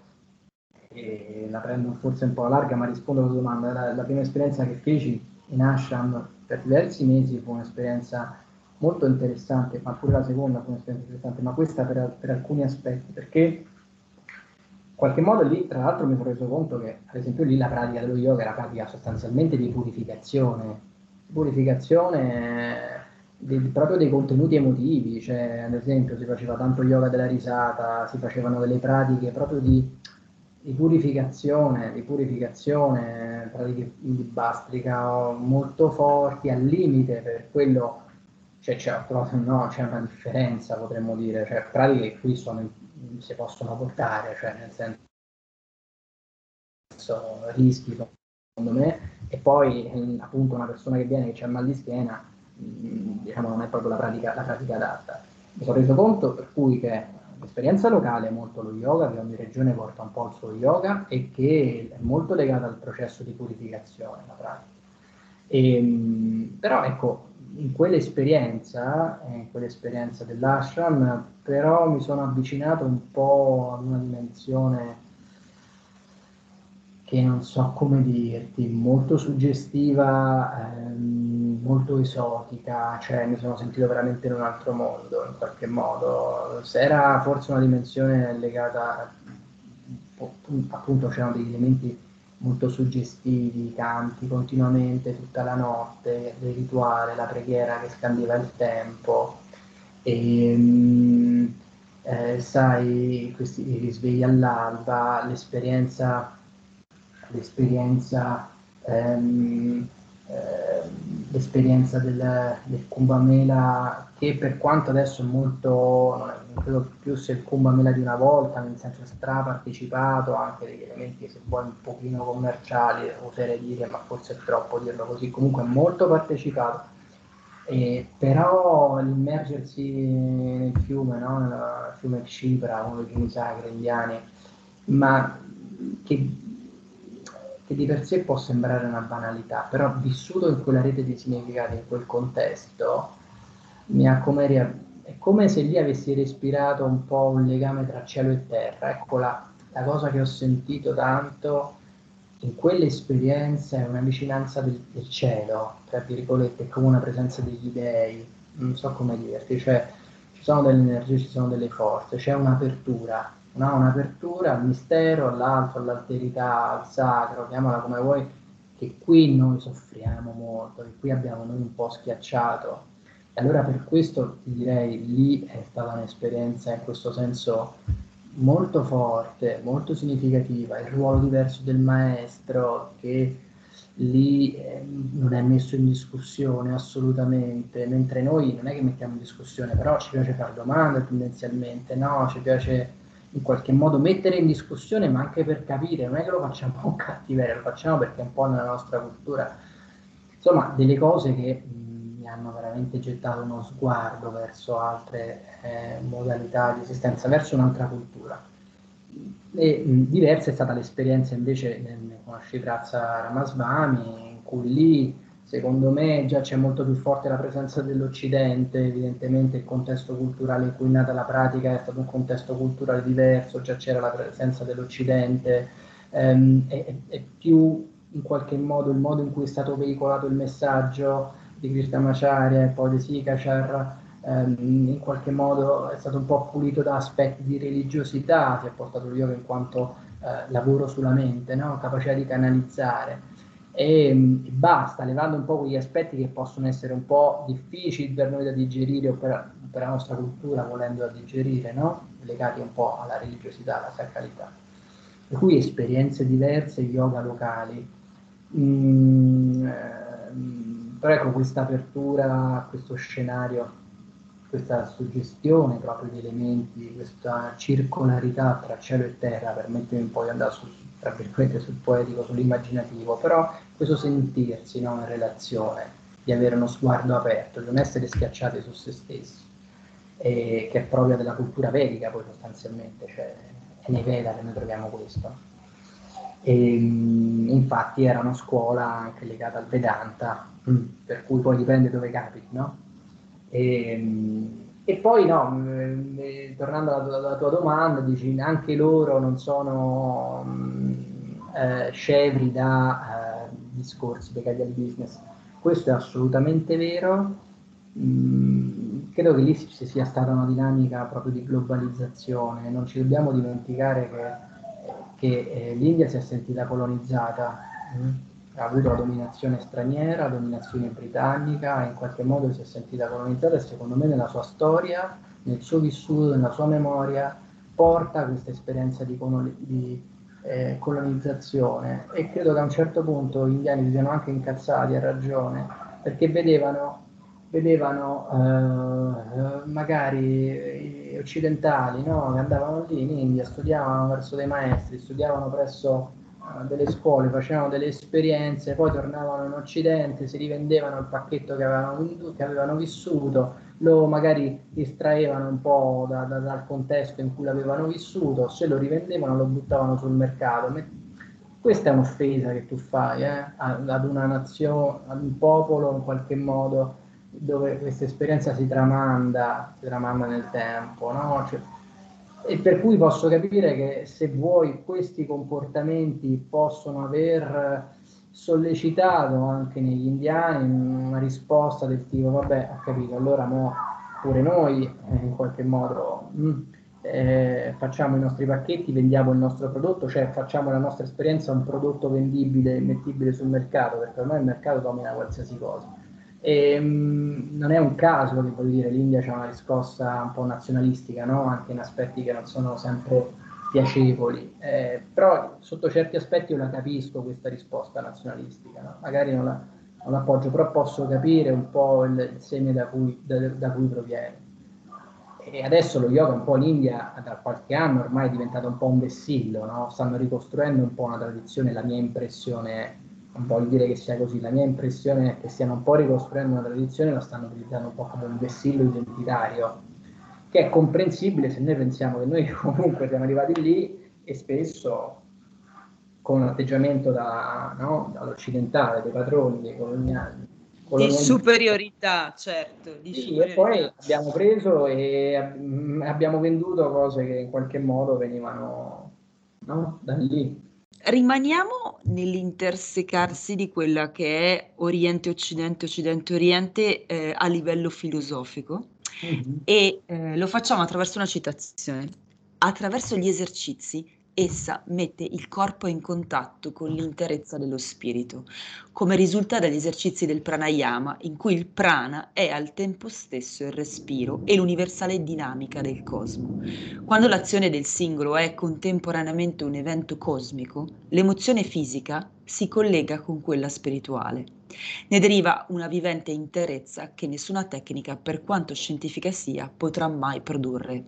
e la prendo forse un po' larga, ma rispondo alla domanda. La, la, prima esperienza che feci in Ashram per diversi mesi fu un'esperienza molto interessante, ma pure la seconda fu un'esperienza interessante, ma questa per, per alcuni aspetti, perché in qualche modo lì, tra l'altro, mi sono reso conto che, ad esempio, lì la pratica dello yoga era pratica sostanzialmente di purificazione, purificazione di, proprio dei contenuti emotivi, cioè ad esempio si faceva tanto yoga della risata, si facevano delle pratiche proprio di di purificazione, di purificazione, pratiche di bastrica molto forti, al limite per quello, cioè c'è, no, c'è una differenza potremmo dire, cioè pratiche che qui sono, si possono portare, cioè nel senso rischi secondo me, e poi appunto una persona che viene che c'è mal di schiena, diciamo non è proprio la pratica, la pratica adatta. Mi sono reso conto per cui che l'esperienza locale è molto lo yoga, che ogni regione porta un po' il suo yoga e che è molto legata al processo di purificazione, la pratica. E, ehm, però ecco, in quell'esperienza, eh, in quell'esperienza dell'ashram, però mi sono avvicinato un po' ad una dimensione che non so come dirti, molto suggestiva, ehm, molto esotica, cioè mi sono sentito veramente in un altro mondo in qualche modo. Se era forse una dimensione legata, appunto c'erano degli elementi molto suggestivi, canti continuamente tutta la notte, il rituale, la preghiera che scandeva il tempo. E, ehm, eh, sai, questi risvegli all'alba, l'esperienza l'esperienza, ehm, eh, l'esperienza del, del Kumbamela che per quanto adesso è molto, credo più sia il Kumbamela di una volta, nel senso strapartecipato, anche degli elementi se vuoi un pochino commerciali, oserei dire, ma forse è troppo dirlo così, comunque molto partecipato. Eh, però l'immergersi nel fiume, no? nel fiume Cipra, uno dei fiumi sacri indiani, ma che che di per sé può sembrare una banalità, però vissuto in quella rete di significati, in quel contesto, mi ha come, è come se lì avessi respirato un po' un legame tra cielo e terra. Ecco la, la cosa che ho sentito tanto in quell'esperienza è una vicinanza del, del, cielo, tra virgolette, come una presenza degli dei, non so come dirti, cioè ci sono delle energie, ci sono delle forze, c'è un'apertura no? un'apertura al mistero, all'altro, all'alterità, al sacro, chiamala come vuoi, che qui noi soffriamo molto, che qui abbiamo noi un po' schiacciato. E allora per questo ti direi, lì è stata un'esperienza in questo senso molto forte, molto significativa, il ruolo diverso del maestro che lì eh, non è messo in discussione assolutamente, mentre noi non è che mettiamo in discussione, però ci piace fare domande tendenzialmente, no? Ci piace in qualche modo mettere in discussione, ma anche per capire, non è che lo facciamo con cattiveria, lo facciamo perché è un po' nella nostra cultura. Insomma, delle cose che mh, mi hanno veramente gettato uno sguardo verso altre eh, modalità di esistenza, verso un'altra cultura. E mh, diversa è stata l'esperienza invece con la Shivrazza Ramasvami, in cui lì Secondo me già c'è molto più forte la presenza dell'Occidente, evidentemente il contesto culturale in cui è nata la pratica è stato un contesto culturale diverso, già c'era la presenza dell'Occidente, ehm, è, è, più in qualche modo il modo in cui è stato veicolato il messaggio di Krishnamacharya e poi di Sikachar, ehm, in qualche modo è stato un po' pulito da aspetti di religiosità, si è portato il in quanto eh, lavoro sulla mente, no? capacità di canalizzare e, e, basta, levando un po' quegli aspetti che possono essere un po' difficili per noi da digerire o per, per la nostra cultura volendo da digerire, no? legati un po' alla religiosità, alla sacralità. Per cui esperienze diverse, yoga locali. Mm, ehm, però ecco questa apertura, questo scenario, questa suggestione proprio di elementi, questa circolarità tra cielo e terra, permettetemi poi di andare su, tra virgolette sul poetico, sull'immaginativo, però questo sentirsi no, in relazione, di avere uno sguardo aperto, di non essere schiacciati su se stessi, e, che è propria della cultura vedica poi sostanzialmente, cioè è nei Veda che noi troviamo questo. E, infatti era una scuola anche legata al Vedanta, mm, per cui poi dipende dove capiti, no? E, e poi no, eh, tornando alla, alla, tua domanda, dici anche loro non sono mm, eh, scevri da discorsi legati al business. Questo è assolutamente vero. Mm, credo che lì ci sia stata una dinamica proprio di globalizzazione. Non ci dobbiamo dimenticare che, che eh, l'India si è sentita colonizzata, mm, ha avuto la dominazione straniera, la dominazione britannica, in qualche modo si è sentita colonizzata e secondo me nella sua storia, nel suo vissuto, nella sua memoria, porta questa esperienza di, di eh, colonizzazione e credo che a un certo punto gli indiani si siano anche incazzati a ragione perché vedevano, vedevano eh, magari gli occidentali no? che andavano lì in India, studiavano verso dei maestri, studiavano presso uh, delle scuole, facevano delle esperienze, poi tornavano in Occidente, si rivendevano il pacchetto che avevano, che avevano vissuto lo magari distraevano un po' da, da, dal contesto in cui l'avevano vissuto, se lo rivendevano lo buttavano sul mercato. Questa è un'offesa che tu fai eh, ad una nazione, ad un popolo in qualche modo dove questa esperienza si tramanda, si tramanda nel tempo, no? Cioè, e per cui posso capire che se vuoi questi comportamenti possono aver sollecitato anche negli indiani una risposta del tipo vabbè ho capito allora mo pure noi eh, in qualche modo mh, mm, eh, facciamo i nostri pacchetti, vendiamo il nostro prodotto, cioè facciamo la nostra esperienza un prodotto vendibile e mettibile sul mercato, perché ormai il mercato domina qualsiasi cosa. E, mh, non è un caso che voglio dire, l'India ha una riscossa un po' nazionalistica, no? anche in aspetti che non sono sempre piacevoli, eh, però sotto certi aspetti io la capisco questa risposta nazionalistica, no? magari non la, non l'appoggio, però posso capire un po' il, il seme da cui, da, da cui proviene e adesso lo yoga un po' in India da qualche anno ormai è diventato un po' un vessillo, no? stanno ricostruendo un po' una tradizione, la mia impressione, non voglio dire che sia così, la mia impressione è che stiano un po' ricostruendo una tradizione, la stanno utilizzando un po' come un vessillo identitario, che è comprensibile se noi pensiamo che noi comunque siamo arrivati lì e spesso con un atteggiamento da, no? dall'occidentale, dei padroni, dei coloniali, di superiorità, certo. Di sì, superiorità. E poi abbiamo preso e abbiamo venduto cose che in qualche modo venivano no? da lì. Rimaniamo nell'intersecarsi di quella che è Oriente-Occidente, Occidente-Oriente eh, a livello filosofico mm-hmm. e eh, lo facciamo attraverso una citazione. Attraverso gli esercizi essa mette il corpo in contatto con l'interezza dello spirito, come risulta dagli esercizi del pranayama, in cui il prana è al tempo stesso il respiro e l'universale dinamica del cosmo. Quando l'azione del singolo è contemporaneamente un evento cosmico, l'emozione fisica si collega con quella spirituale. Ne deriva una vivente interezza che nessuna tecnica, per quanto scientifica sia, potrà mai produrre.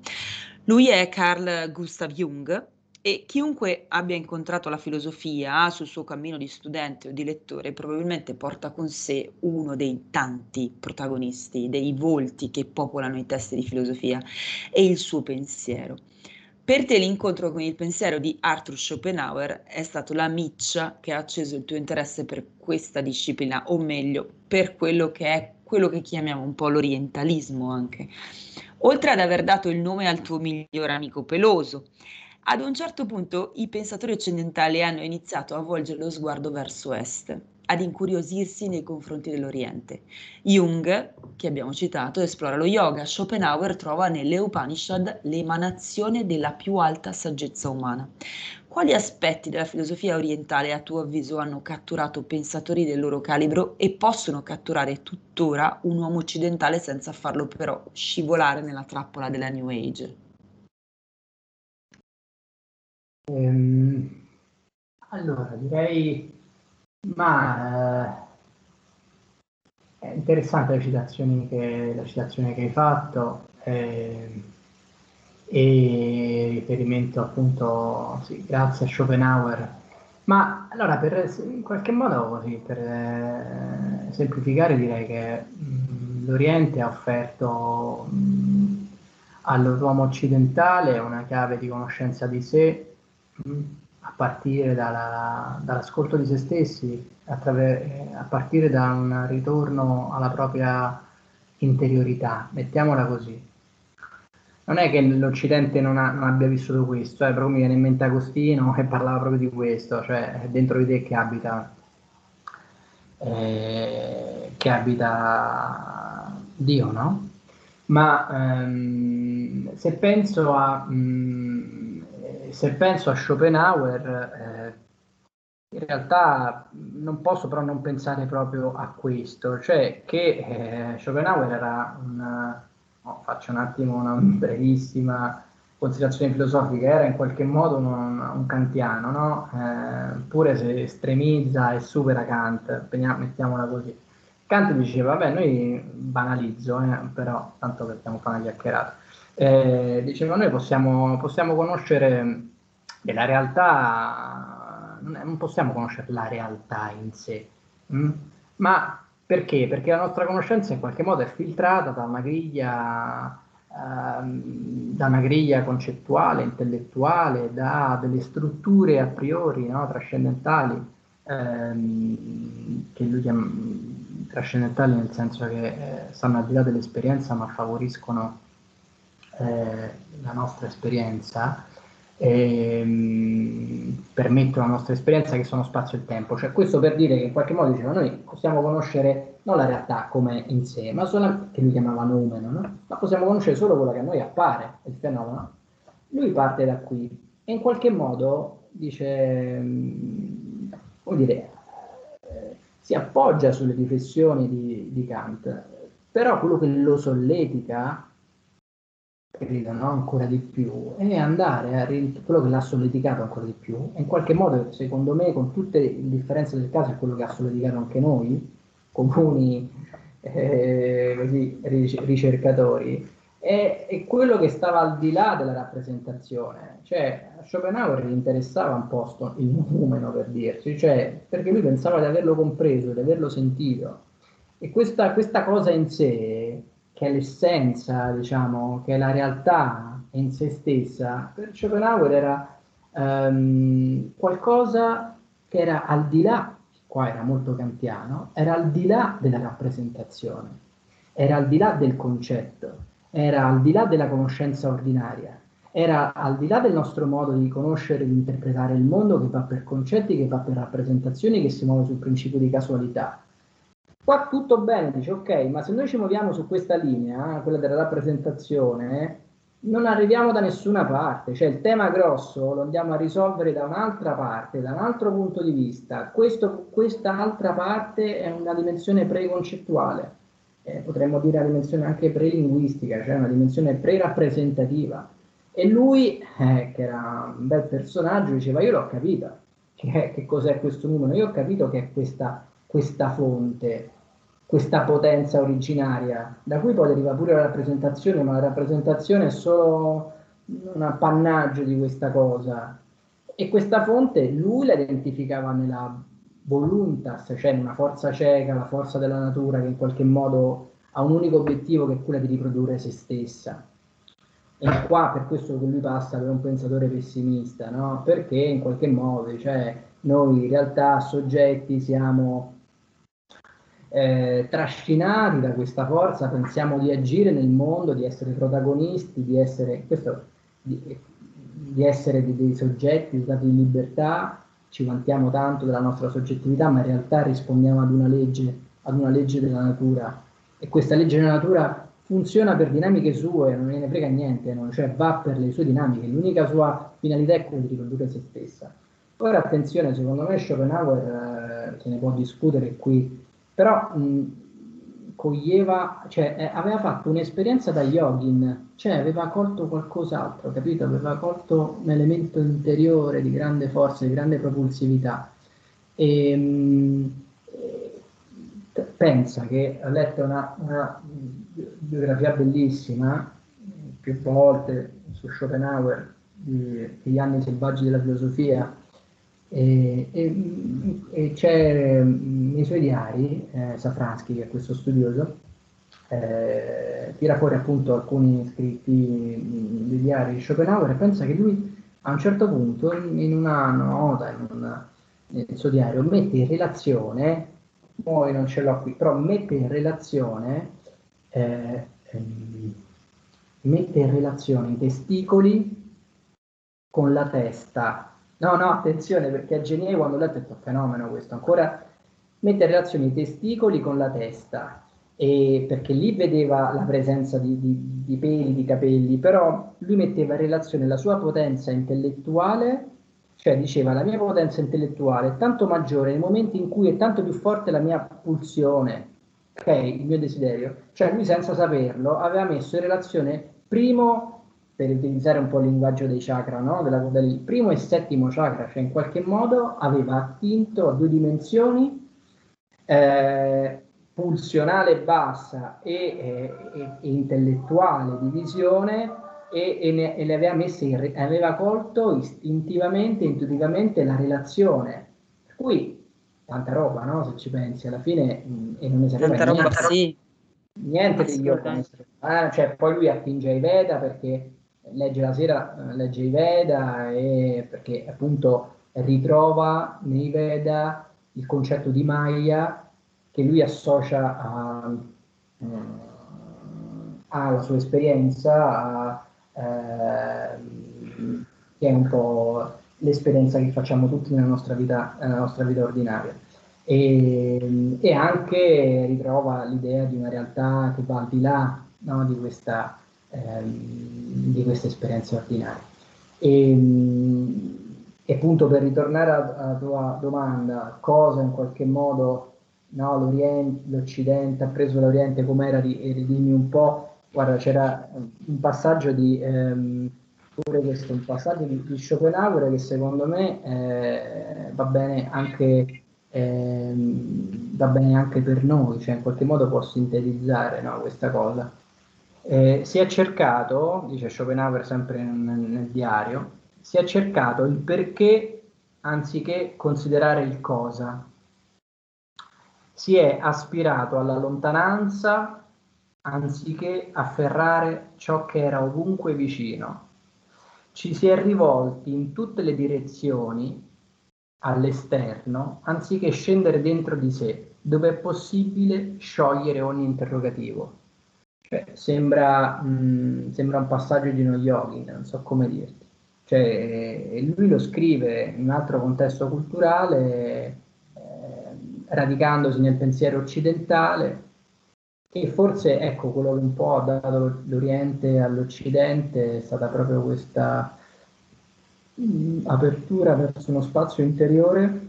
Lui è Carl Gustav Jung, e chiunque abbia incontrato la filosofia sul suo cammino di studente o di lettore probabilmente porta con sé uno dei tanti protagonisti, dei volti che popolano i testi di filosofia e il suo pensiero. Per te l'incontro con il pensiero di Arthur Schopenhauer è stato la miccia che ha acceso il tuo interesse per questa disciplina, o meglio, per quello che è quello che chiamiamo un po' l'orientalismo anche. Oltre ad aver dato il nome al tuo migliore amico peloso, ad un certo punto i pensatori occidentali hanno iniziato a volgere lo sguardo verso est, ad incuriosirsi nei confronti dell'Oriente. Jung, che abbiamo citato, esplora lo yoga, Schopenhauer trova nelle Upanishad l'emanazione della più alta saggezza umana. Quali aspetti della filosofia orientale a tuo avviso hanno catturato pensatori del loro calibro e possono catturare tuttora un uomo occidentale senza farlo però scivolare nella trappola della New Age? Ehm, allora, direi, ma eh, è interessante la citazione che, la citazione che hai fatto eh, e riferimento appunto, sì, grazie a Schopenhauer. Ma allora, per, in qualche modo, così, per eh, semplificare, direi che mh, l'Oriente ha offerto mh, all'uomo occidentale una chiave di conoscenza di sé a partire dalla, dall'ascolto di se stessi, attraver- a partire da un ritorno alla propria interiorità, mettiamola così. Non è che l'Occidente non, ha, non abbia vissuto questo, eh, però mi viene in mente Agostino che parlava proprio di questo, cioè dentro di te che abita, eh, che abita Dio, no? Ma ehm, se penso a... Mh, mm, se penso a Schopenhauer, eh, in realtà non posso però non pensare proprio a questo, cioè che eh, Schopenhauer era un, oh, faccio un attimo una brevissima considerazione filosofica, era in qualche modo un, un kantiano, no? eh, pure se estremizza e supera Kant, mettiamola così. Kant diceva, vabbè, noi banalizzo, eh, però tanto che stiamo facendo una chiacchierata eh, diceva noi possiamo, possiamo conoscere della realtà, non possiamo conoscere la realtà in sé, mh? Mm? ma perché? Perché la nostra conoscenza in qualche modo è filtrata da una griglia, ehm, da una griglia concettuale, intellettuale, da delle strutture a priori no, trascendentali, ehm, che lui chiama trascendentali nel senso che eh, stanno al di là dell'esperienza ma favoriscono eh, la nostra esperienza, ehm, permettono la nostra esperienza che sono spazio e tempo. Cioè, questo per dire che in qualche modo diceva noi possiamo conoscere non la realtà come in sé, ma solo che lui chiamava numeno, no? ma possiamo conoscere solo quello che a noi appare, il fenomeno. Lui parte da qui e in qualche modo dice, mm, come dire, eh, si appoggia sulle riflessioni di, di Kant, però quello che lo solletica credo, no? ancora di più, e andare a quello che l'ha solleticato ancora di più, e in qualche modo, secondo me, con tutte le differenze del caso, è quello che ha solleticato anche noi, comuni eh, così, ricercatori, è, è, quello che stava al di là della rappresentazione. Cioè, a Schopenhauer gli interessava un po' il numero, per dirci, cioè, perché lui pensava di averlo compreso, di averlo sentito. E questa, questa cosa in sé che è l'essenza, diciamo, che è la realtà in se stessa, per Schopenhauer era um, qualcosa che era al di là, qua era molto kantiano, era al di là della rappresentazione, era al di là del concetto, era al di là della conoscenza ordinaria, era al di là del nostro modo di conoscere e di interpretare il mondo che va per concetti, che va per rappresentazioni, che si muove sul principio di casualità. Qua tutto bene, dice ok, ma se noi ci muoviamo su questa linea, quella della rappresentazione, non arriviamo da nessuna parte, cioè il tema grosso lo andiamo a risolvere da un'altra parte, da un altro punto di vista. Questa altra parte è una dimensione preconcettuale, eh, potremmo dire una dimensione anche prelinguistica, cioè una dimensione pre-rappresentativa. E lui, eh, che era un bel personaggio, diceva io l'ho capita, che, che cos'è questo numero, io ho capito che è questa, questa fonte, questa potenza originaria, da cui poi deriva pure la rappresentazione, ma la rappresentazione è solo un appannaggio di questa cosa. E questa fonte lui la identificava nella voluntas, cioè una forza cieca, la forza della natura che in qualche modo ha un unico obiettivo che è quella di riprodurre se stessa. E qua per questo che lui passa per un pensatore pessimista, no? Perché in qualche modo, cioè, noi in realtà soggetti siamo eh, trascinati da questa forza, pensiamo di agire nel mondo, di essere protagonisti, di essere, questo, di, di essere dei, dei soggetti dotati di libertà, ci vantiamo tanto della nostra soggettività, ma in realtà rispondiamo ad una legge, ad una legge della natura. E questa legge della natura funziona per dinamiche sue, non ne frega niente, no? cioè va per le sue dinamiche, l'unica sua finalità è quella di riprodurre se stessa. Ora attenzione, secondo me Schopenhauer eh, se ne può discutere qui però mh, coglieva, cioè eh, aveva fatto un'esperienza da yogin, cioè aveva colto qualcos'altro, capito? Aveva colto un elemento interiore di grande forza, di grande propulsività. E, mh, pensa che ha letto una, una biografia bellissima, più volte su Schopenhauer, di, Gli anni selvaggi della filosofia, e, e, e c'è nei suoi diari, eh, Safransky, che è questo studioso, eh, tira fuori appunto alcuni scritti dei diari di Schopenhauer e pensa che lui a un certo punto in una nota, in una, nel suo diario, mette in relazione, poi non ce l'ho qui, però mette in relazione, eh, ehm, mette in relazione i testicoli con la testa No, no, attenzione perché a Genie quando ho letto è un fenomeno questo, ancora mette in relazione i testicoli con la testa, e perché lì vedeva la presenza di, di, di peli, di capelli, però lui metteva in relazione la sua potenza intellettuale, cioè diceva la mia potenza intellettuale è tanto maggiore nei momenti in cui è tanto più forte la mia pulsione, ok, il mio desiderio, cioè lui senza saperlo aveva messo in relazione primo per utilizzare un po' il linguaggio dei chakra, no? Della, del primo e settimo chakra, cioè in qualche modo aveva attinto a due dimensioni, eh, pulsionale bassa e, e, e, intellettuale di visione e, e, ne, e le aveva messe in, aveva colto istintivamente, intuitivamente la relazione. Per cui tanta roba, no? Se ci pensi, alla fine mh, e non sapeva tanta niente, roba, sì. niente degli organi. Eh, cioè, poi lui attinge ai Veda perché legge la sera, eh, legge i Veda e perché appunto ritrova nei Veda il concetto di Maya che lui associa alla sua esperienza, a, ehm, che è un po' l'esperienza che facciamo tutti nella nostra vita, nella nostra vita ordinaria. E, e, anche ritrova l'idea di una realtà che va al di là no, di, questa, ehm, di queste esperienze ordinarie. E, e appunto per ritornare alla tua domanda, cosa in qualche modo no, l'Occidente ha preso l'Oriente com'era ridimmi un po', guarda c'era un passaggio di, ehm, pure questo, un passaggio di, di, Schopenhauer che secondo me eh, va, bene anche, ehm, va bene anche per noi, cioè in qualche modo può sintetizzare no, questa cosa. Eh, si è cercato, dice Schopenhauer sempre nel, nel diario, si è cercato il perché anziché considerare il cosa. Si è aspirato alla lontananza anziché afferrare ciò che era ovunque vicino. Ci si è rivolti in tutte le direzioni all'esterno anziché scendere dentro di sé, dove è possibile sciogliere ogni interrogativo. Cioè, sembra, mh, sembra un passaggio di uno yogi, non so come dirti. Cioè, lui lo scrive in un altro contesto culturale, eh, radicandosi nel pensiero occidentale, e forse ecco quello che un po' ha dato l'Oriente all'Occidente è stata proprio questa mh, apertura verso uno spazio interiore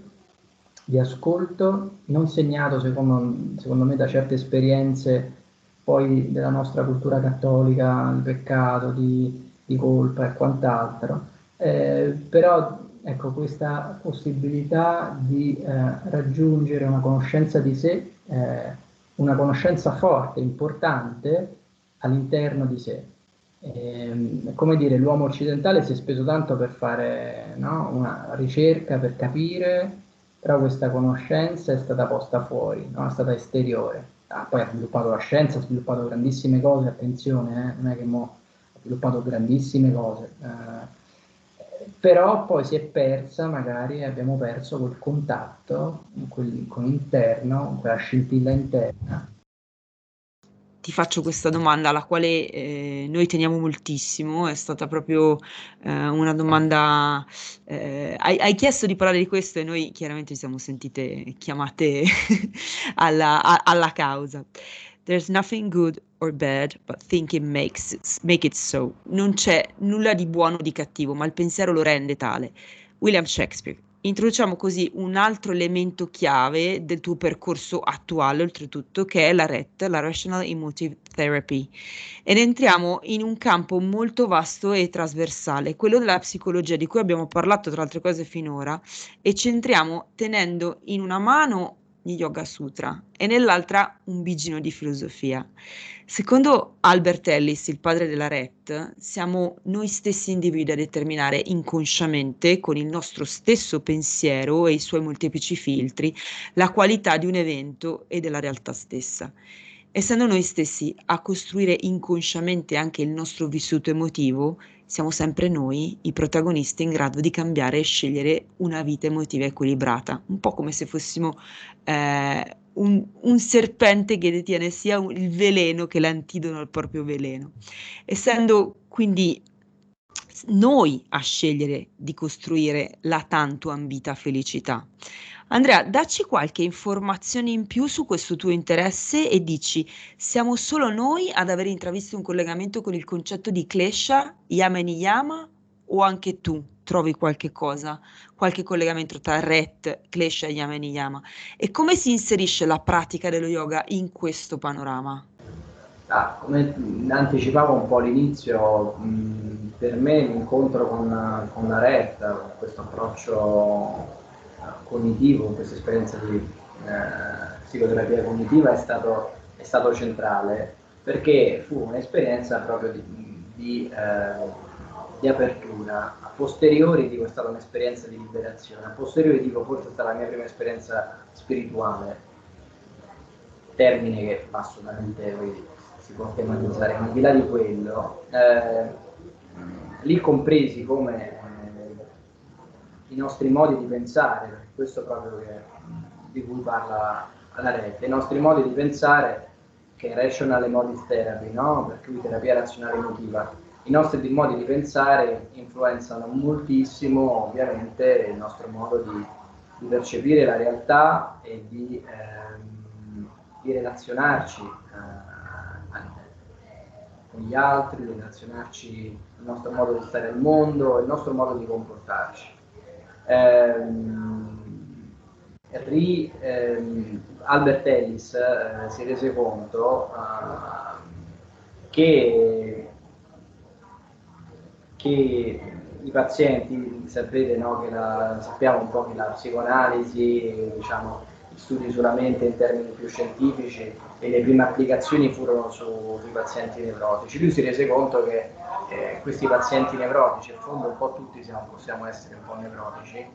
di ascolto, non segnato secondo, secondo me da certe esperienze poi della nostra cultura cattolica, il peccato, di di colpa e quant'altro, eh, però ecco questa possibilità di eh, raggiungere una conoscenza di sé, eh, una conoscenza forte, importante all'interno di sé. E, come dire, l'uomo occidentale si è speso tanto per fare no, una ricerca, per capire, però questa conoscenza è stata posta fuori, no? è stata esteriore. Ah, poi ha sviluppato la scienza, ha sviluppato grandissime cose, attenzione, eh, non è che mo sviluppato grandissime cose, eh, però poi si è persa, magari abbiamo perso quel contatto quel, con l'interno, quella scintilla interna. Ti faccio questa domanda alla quale eh, noi teniamo moltissimo, è stata proprio eh, una domanda, eh, hai, hai, chiesto di parlare di questo e noi chiaramente ci siamo sentite chiamate alla, a, alla causa. There's nothing good or bad, but thinking makes it, make it so. Non c'è nulla di buono o di cattivo, ma il pensiero lo rende tale. William Shakespeare. Introduciamo così un altro elemento chiave del tuo percorso attuale, oltretutto, che è la RET, la Rational Emotive Therapy. Ed entriamo in un campo molto vasto e trasversale, quello della psicologia, di cui abbiamo parlato tra altre cose finora, e centriamo tenendo in una mano di Yoga Sutra e nell'altra un bigino di filosofia. Secondo Albert Ellis, il padre della RET, siamo noi stessi individui a determinare inconsciamente, con il nostro stesso pensiero e i suoi molteplici filtri, la qualità di un evento e della realtà stessa. Essendo noi stessi a costruire inconsciamente anche il nostro vissuto emotivo, siamo sempre noi i protagonisti in grado di cambiare e scegliere una vita emotiva equilibrata, un po' come se fossimo eh, un, un, serpente che detiene sia il veleno che l'antidono al proprio veleno. Essendo quindi noi a scegliere di costruire la tanto ambita felicità. Andrea, dacci qualche informazione in più su questo tuo interesse e dici, siamo solo noi ad aver intravisto un collegamento con il concetto di Klesha, Yama e Niyama o anche tu trovi qualche cosa, qualche collegamento tra Ret, Klesha e Yama e come si inserisce la pratica dello yoga in questo panorama? Ah, come anticipavo un po' all'inizio, per me l'incontro con, con la Ret, questo approccio cognitivo, questa esperienza di eh, psicoterapia cognitiva è stato, è stato, centrale perché fu un'esperienza proprio di, di, eh, di, apertura. A posteriori dico è stata un'esperienza di liberazione, a posteriori dico forse è stata la mia prima esperienza spirituale, termine che assolutamente si può tematizzare, ma al di là di quello, eh, lì compresi come i nostri modi di pensare, questo è proprio che, di cui parla la rete, i nostri modi di pensare che rational emotive therapy, no? per cui terapia razionale emotiva, i nostri modi di pensare influenzano moltissimo ovviamente il nostro modo di, di percepire la realtà e di, ehm, di relazionarci eh, con gli altri, relazionarci, il nostro modo di stare al mondo, il nostro modo di comportarci. Ehm, Ri, ehm, Albert Ellis eh, si rese conto eh, che che i pazienti, sapete, no, che la, sappiamo un po' che la psicoanalisi, diciamo, studi solamente in termini più scientifici e le prime applicazioni furono su, sui pazienti nevrotici. Lui si rese conto che eh, questi pazienti nevrotici, in fondo un po' tutti siamo, possiamo essere un po' nevrotici, eh,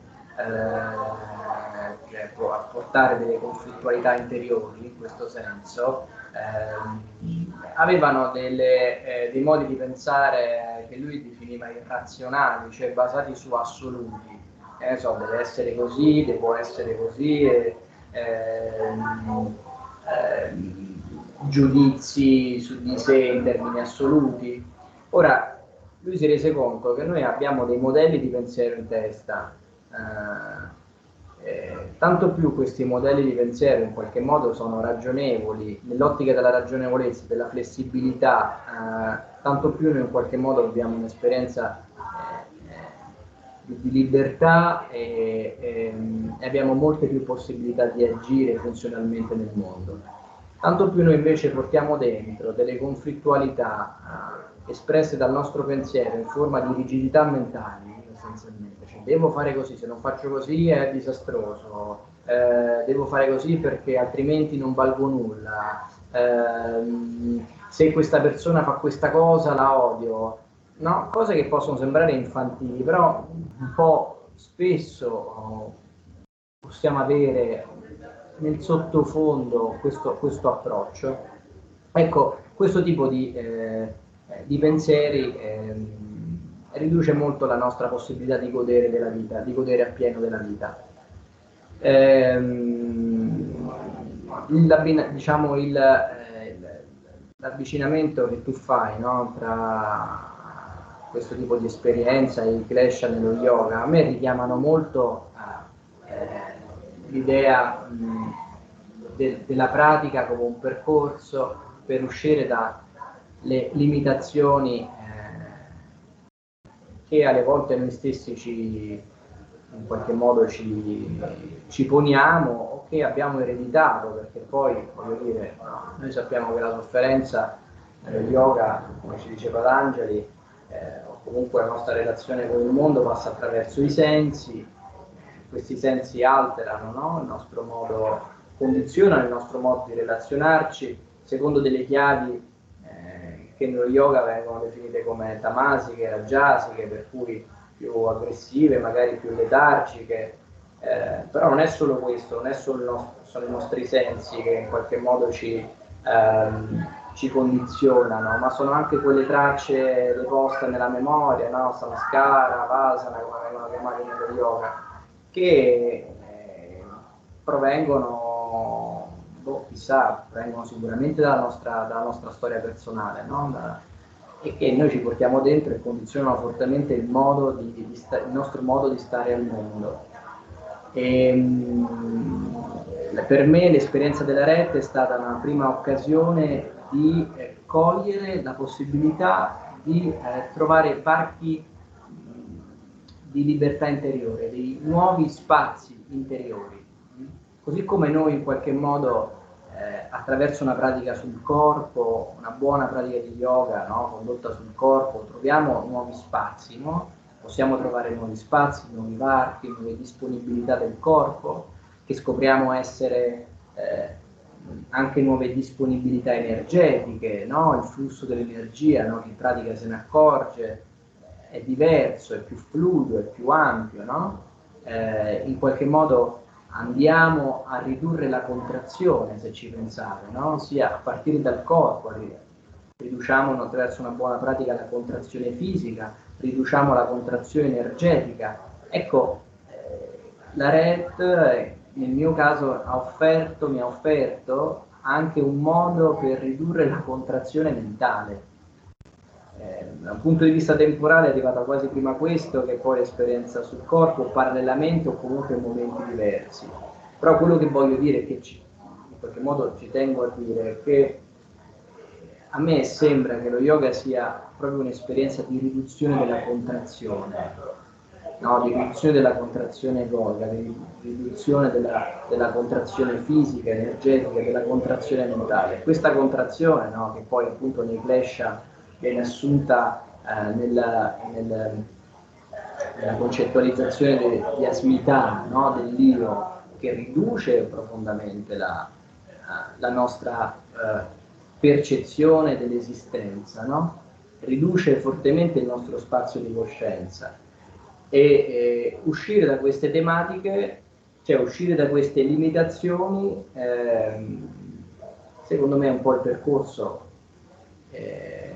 cioè portare delle conflittualità interiori in questo senso, eh, avevano delle, eh, dei modi di pensare che lui definiva irrazionali, cioè basati su assoluti. Eh, so, deve essere così, deve essere così, e, ehm, ehm, giudizi su di sé in termini assoluti. Ora, lui si rese conto che noi abbiamo dei modelli di pensiero in testa. Eh, eh, tanto più questi modelli di pensiero in qualche modo sono ragionevoli, nell'ottica della ragionevolezza, della flessibilità, eh, tanto più noi in qualche modo abbiamo un'esperienza di, libertà e, e, e, abbiamo molte più possibilità di agire funzionalmente nel mondo. Tanto più noi invece portiamo dentro delle conflittualità eh, espresse dal nostro pensiero in forma di rigidità mentali, essenzialmente devo fare così, se non faccio così è disastroso, eh, devo fare così perché altrimenti non valgo nulla, eh, se questa persona fa questa cosa la odio, no? cose che possono sembrare infantili, però un po' spesso oh, possiamo avere nel sottofondo questo, questo approccio. Ecco, questo tipo di, eh, di pensieri ehm, riduce molto la nostra possibilità di godere della vita, di godere appieno della vita. Ehm, il, diciamo il, eh, l'avvicinamento che tu fai no, tra questo tipo di esperienza il clash nello yoga a me richiamano molto eh, l'idea de, della pratica come un percorso per uscire dalle limitazioni che alle volte noi stessi ci, in qualche modo ci, ci poniamo o che abbiamo ereditato, perché poi, voglio dire, noi sappiamo che la sofferenza nello yoga, come ci diceva D'Angeli, eh, o comunque la nostra relazione con il mondo passa attraverso i sensi, questi sensi alterano no? il nostro modo, condizionano il nostro modo di relazionarci secondo delle chiavi che nello yoga vengono definite come tamasiche, rajasiche, per cui più aggressive, magari più letargiche, eh, però non è solo questo, non è solo nostro, sono i nostri sensi che in qualche modo ci, ehm, ci condizionano, ma sono anche quelle tracce deposte nella memoria, no? samskara, vasana, come vengono chiamate nello yoga, che eh, provengono boh, chissà, vengono sicuramente dalla nostra, dalla nostra storia personale, no? da, e che noi ci portiamo dentro e condizionano fortemente il, di, di sta, il nostro modo di stare al mondo. E, mh, per me l'esperienza della rete è stata una prima occasione di eh, cogliere la possibilità di eh, trovare parchi di libertà interiore, dei nuovi spazi interiori. Così come noi in qualche modo eh, attraverso una pratica sul corpo, una buona pratica di yoga no? condotta sul corpo, troviamo nuovi spazi, no? possiamo trovare nuovi spazi, nuovi varchi, nuove disponibilità del corpo, che scopriamo essere eh, anche nuove disponibilità energetiche, no? il flusso dell'energia, no? chi pratica se ne accorge, è diverso, è più fluido, è più ampio, no? eh, in qualche modo andiamo a ridurre la contrazione, se ci pensate, ossia a partire dal corpo, riduciamo attraverso una buona pratica la contrazione fisica, riduciamo la contrazione energetica. Ecco, eh, la RET eh, nel mio caso ha offerto, mi ha offerto anche un modo per ridurre la contrazione mentale. eh, da un punto di vista temporale è arrivata quasi prima questo che poi l'esperienza sul corpo, parallelamente o comunque in momenti diversi. Però quello che voglio dire, che ci, in qualche modo ci tengo a dire, è che a me sembra che lo yoga sia proprio un'esperienza di riduzione della contrazione, no? riduzione della contrazione egoica, riduzione della, della, contrazione fisica, energetica, della contrazione mentale. Questa contrazione, no? che poi appunto nei Klesha viene assunta eh, nella, nella, nella, concettualizzazione de, di asmità no? dell'io, che riduce profondamente la, la nostra eh, percezione dell'esistenza, riduce fortemente il nostro spazio di coscienza e eh, uscire da queste tematiche, cioè uscire da queste limitazioni, eh, secondo me è un po' il percorso eh,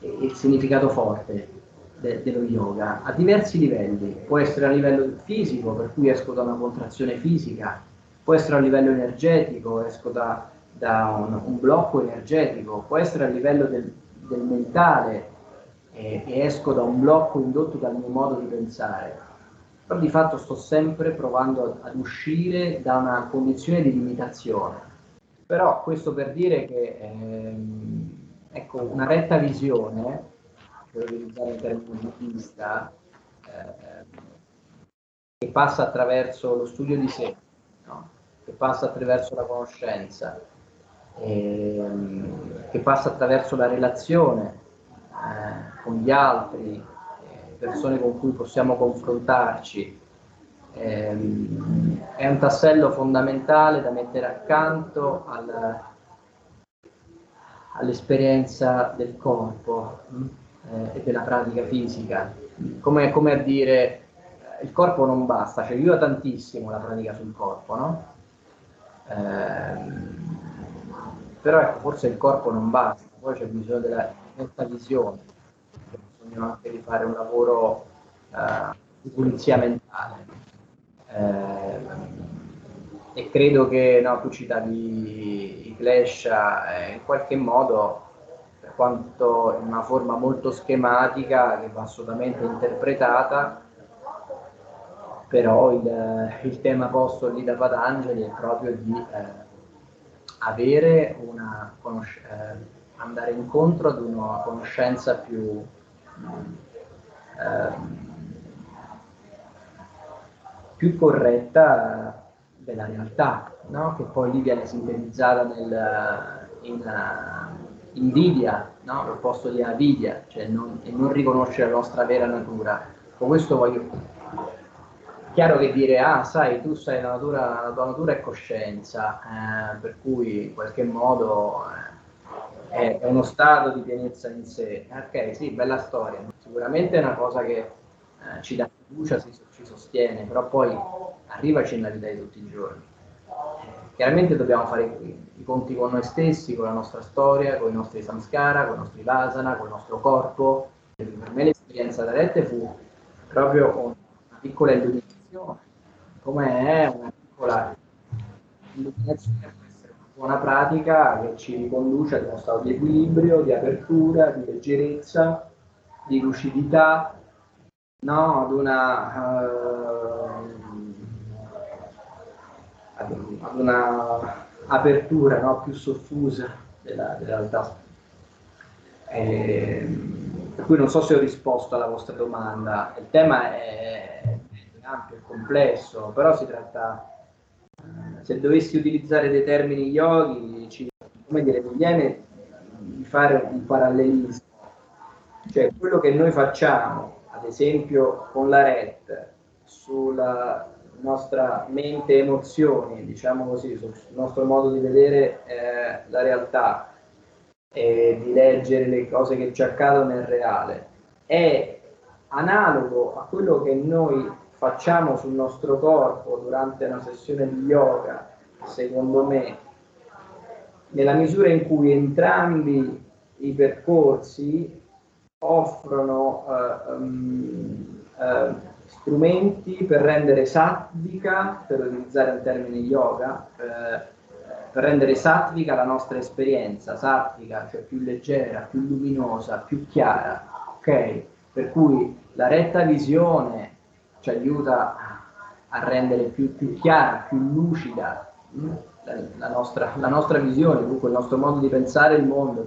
e il significato forte de- dello yoga a diversi livelli. Può essere a livello fisico, per cui esco da una contrazione fisica, può essere a livello energetico, esco da da un, un blocco energetico, può essere a livello del, del mentale eh, e esco da un blocco indotto dal mio modo di pensare, però di fatto sto sempre provando ad, ad uscire da una condizione di limitazione. Però questo per dire che ehm, ecco, una retta visione, per utilizzare il termine buddista, eh, che passa attraverso lo studio di sé, no? che passa attraverso la conoscenza, ehm, che passa attraverso la relazione eh, con gli altri, eh, persone con cui possiamo confrontarci. Ehm, è un tassello fondamentale da mettere accanto al, all'esperienza del corpo eh, e della pratica fisica. Come, come a dire, il corpo non basta, cioè aiuta tantissimo la pratica sul corpo, no? Eh, però ecco, forse il corpo non basta, poi c'è bisogno della netta visione, c'è bisogno anche di fare un lavoro uh, di pulizia mentale. Eh, e credo che no, tu citavi i eh, in qualche modo, per quanto in una forma molto schematica, che va assolutamente interpretata, però il, il tema posto lì da Patangeli è proprio di eh, avere una conosc- eh, andare incontro ad una conoscenza più eh, più corretta della realtà, no? che poi lì viene sintetizzata nel, in uh, invidia, no? l'opposto di avidia, cioè non, non riconoscere la nostra vera natura. Con questo voglio chiaro che dire, ah, sai, tu sei la natura, la tua natura è coscienza, eh, per cui in qualche modo eh, è, uno stato di pienezza in sé. Ok, sì, bella storia. Sicuramente è una cosa che eh, ci dà fiducia, si, ci sostiene, però poi arrivaci nella vita di tutti i giorni. Chiaramente dobbiamo fare i, conti con noi stessi, con la nostra storia, con i nostri samskara, con i nostri vasana, con il nostro corpo. Per me l'esperienza da rete fu proprio una piccola illuminazione come è una piccola illuminazione buona pratica che ci riconduce ad uno stato di equilibrio, di apertura, di leggerezza, di lucidità, no? ad una, uh, ad una apertura no? più soffusa della, della realtà. E, per cui non so se ho risposto alla vostra domanda. Il tema è, ampio e complesso, però si tratta, se dovessi utilizzare dei termini yogi, ci, come dire, mi viene di fare un parallelismo, cioè quello che noi facciamo, ad esempio con la RET, sulla nostra mente emozioni, diciamo così, sul nostro modo di vedere eh, la realtà e di leggere le cose che ci accadono nel reale, è analogo a quello che noi facciamo sul nostro corpo durante una sessione di yoga, secondo me, nella misura in cui entrambi i percorsi offrono uh, um, uh, strumenti per rendere satvica, per utilizzare il termine yoga, uh, per rendere sattvica la nostra esperienza, sattvica, cioè più leggera, più luminosa, più chiara, ok? Per cui la retta visione ci aiuta a rendere più, più chiara, più lucida mm, la, nostra, la, nostra, visione, dunque il nostro modo di pensare il mondo,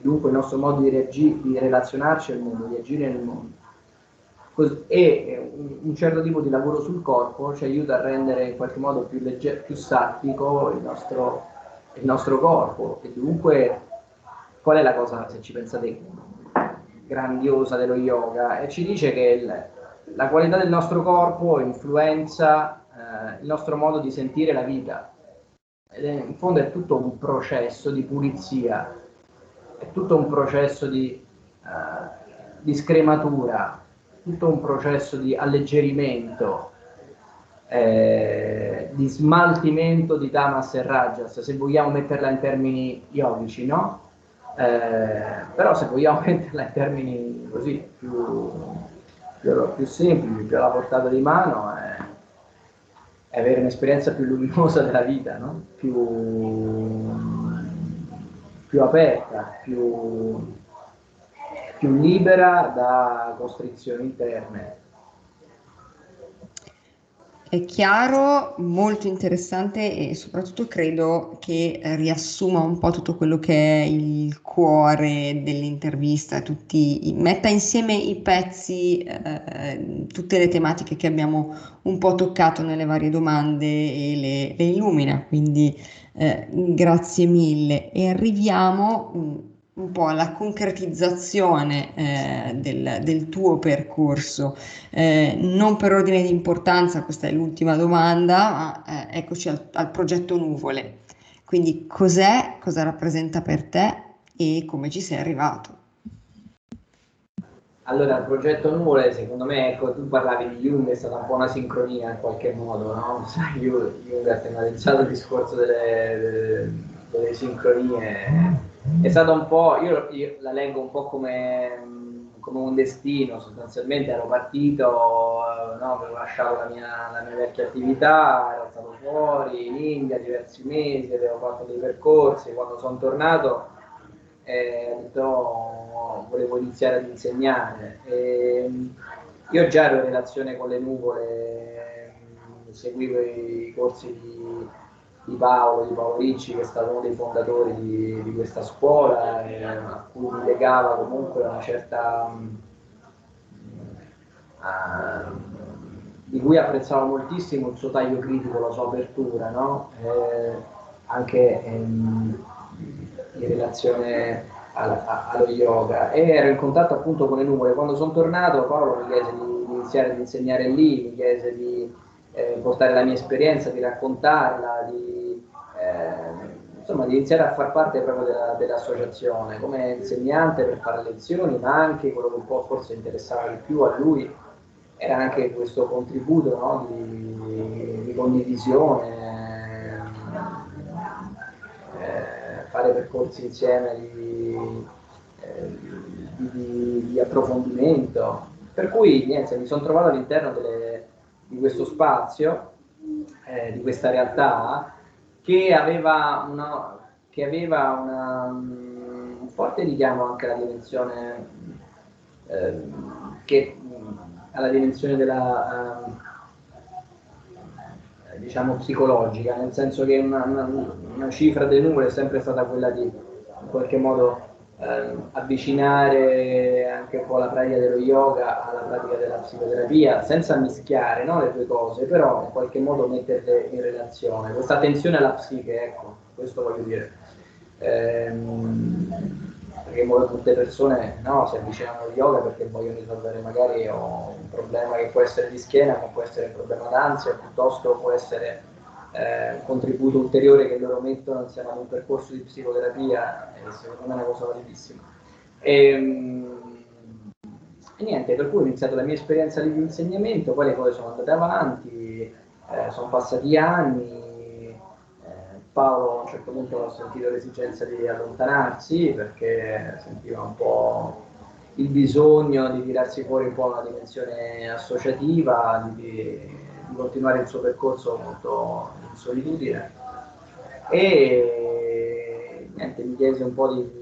dunque il nostro modo di, reagi, di relazionarci al mondo, di agire nel mondo. E un certo tipo di lavoro sul corpo ci aiuta a rendere in qualche modo più, leggero, più sattico il nostro, il nostro corpo. E dunque, qual è la cosa, se ci pensate, grandiosa dello yoga? E ci dice che il, la qualità del nostro corpo influenza eh, il nostro modo di sentire la vita. Ed è, in fondo è tutto un processo di pulizia, è tutto un processo di, uh, di scrematura, tutto un processo di alleggerimento, eh, di smaltimento di tamas e rajas, se vogliamo metterla in termini yogici, no? Eh, però se vogliamo metterla in termini così più più, più semplici, più alla portata di mano è, è avere un'esperienza più luminosa della vita, no? più, più aperta, più, più libera da costrizioni interne. È chiaro, molto interessante e soprattutto credo che riassuma un po' tutto quello che è il cuore dell'intervista, tutti, metta insieme i pezzi, eh, tutte le tematiche che abbiamo un po' toccato nelle varie domande e le, le illumina. Quindi eh, grazie mille e arriviamo mm, un po' alla concretizzazione eh, del, del, tuo percorso, eh, non per ordine di importanza, questa è l'ultima domanda, ma eh, eccoci al, al, progetto Nuvole. Quindi cos'è, cosa rappresenta per te e come ci sei arrivato? Allora, il progetto Nuvole, secondo me, ecco, tu parlavi di Jung, è stata un po' una sincronia in qualche modo, no? Jung ha tematizzato il discorso delle, delle, delle sincronie è stato un po', io, io la leggo un po' come, come, un destino, sostanzialmente ero partito, no, avevo lasciato la mia, la mia, vecchia attività, ero stato fuori in India diversi mesi, avevo fatto dei percorsi, quando sono tornato eh, detto, volevo iniziare ad insegnare. E, io già ero in relazione con le nuvole, seguivo i corsi di di Paolo, di Paolo Ricci, che è stato uno dei fondatori di, di questa scuola, eh, a cui mi legava comunque una certa... Uh, di cui apprezzavo moltissimo il suo taglio critico, la sua apertura, no? eh, anche ehm, in relazione al, a, allo yoga. E ero in contatto appunto con le nuvole. Quando sono tornato Paolo mi chiese di, di iniziare ad insegnare lì, mi chiese di eh, portare la mia esperienza, di raccontarla, di, insomma, di iniziare a far parte proprio della, dell'associazione come insegnante per fare lezioni, ma anche quello che un po' forse interessava di più a lui era anche questo contributo no, di, di, condivisione, eh, fare percorsi insieme di, eh, di, di, approfondimento. Per cui niente, mi sono trovato all'interno delle, di questo spazio, eh, di questa realtà, che aveva, una, che aveva una, un forte richiamo anche alla dimensione, eh, che, alla dimensione della, eh, diciamo, psicologica, nel senso che una, una, cifra delle nuvole è sempre stata quella di in qualche modo eh, avvicinare anche un po' la pratica dello yoga alla pratica della psicoterapia, senza mischiare no, le due cose, però in qualche modo metterle in relazione. Questa attenzione alla psiche, ecco, questo voglio dire. Ehm, perché molte persone no, si avvicinano allo yoga perché vogliono risolvere magari un problema che può essere di schiena, ma può essere un problema d'ansia, piuttosto può essere eh, un contributo ulteriore che loro mettono insieme ad un percorso di psicoterapia, e secondo me è una cosa validissima. E, ehm, e, niente, per cui ho iniziato la mia esperienza di insegnamento, poi le cose sono andate avanti, eh, sono passati anni, eh, Paolo a un certo punto ha sentito l'esigenza di allontanarsi perché sentiva un po' il bisogno di tirarsi fuori un po' una dimensione associativa, di, di continuare il suo percorso molto solitudine e niente, mi chiese un po' di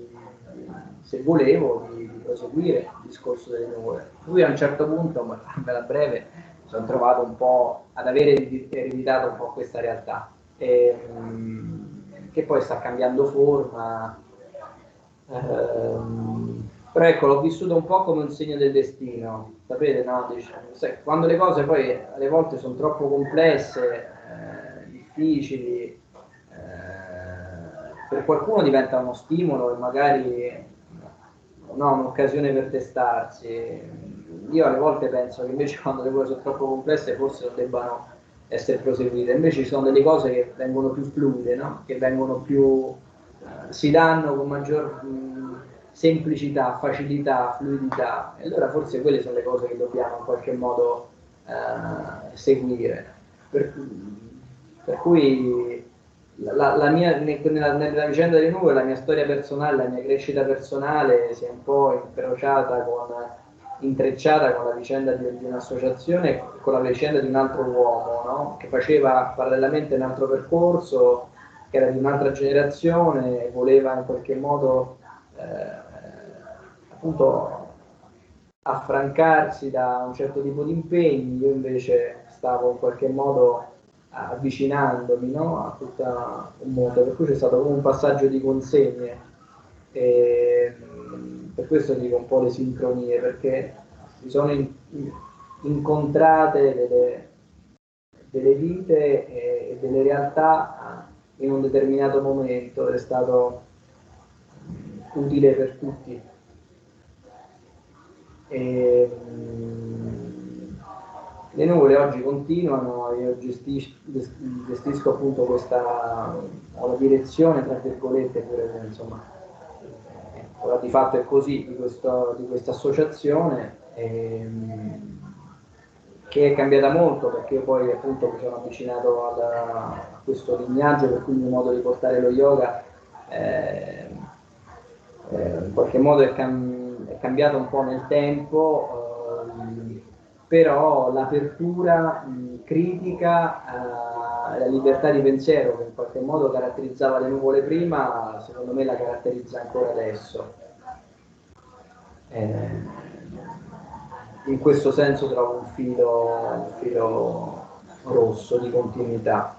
se volevo di, di proseguire il discorso delle nuvole. Lui a un certo punto, ma farmela breve, sono trovato un po' ad avere ereditato un po' questa realtà, e, um, che poi sta cambiando forma. Um, però ecco, l'ho vissuto un po' come un segno del destino, sapete, no? Dice, quando le cose poi alle volte sono troppo complesse, eh, difficili, eh, per qualcuno diventa uno stimolo e magari no, un'occasione per testarsi. Io alle volte penso che invece quando le cose sono troppo complesse forse non debbano essere proseguite, invece ci sono delle cose che vengono più fluide, no? che vengono più, eh, si danno con maggior mh, semplicità, facilità, fluidità, e allora forse quelle sono le cose che dobbiamo in qualche modo eh, seguire. Per, per cui la, la mia, nella, nella, vicenda delle nuvole, la mia storia personale, la mia crescita personale si è un po' incrociata con, intrecciata con la vicenda di, di un'associazione con la vicenda di un altro uomo, no? che faceva parallelamente un altro percorso, che era di un'altra generazione e voleva in qualche modo eh, appunto affrancarsi da un certo tipo di impegni, io invece stavo in qualche modo avvicinandomi no, a tutto un mondo, per cui c'è stato come un passaggio di consegne. E, per questo dico un po' le sincronie, perché si sono in, incontrate delle, delle vite e, e, delle realtà in un determinato momento ed è stato utile per tutti. E, le nuvole oggi continuano, io gestisco, gestisco appunto questa la direzione, tra virgolette, pure, insomma, ora di fatto è così, di, questo, di questa associazione, ehm, che è cambiata molto perché poi appunto mi sono avvicinato ad, a questo lignaggio, per cui il mio modo di portare lo yoga eh, eh, in qualche modo è, cam- è, cambiato un po' nel tempo. Però l'apertura mh, critica, eh, la libertà di pensiero che in qualche modo caratterizzava le nuvole prima, secondo me la caratterizza ancora adesso. Eh, in questo senso trovo un filo, un filo rosso di continuità.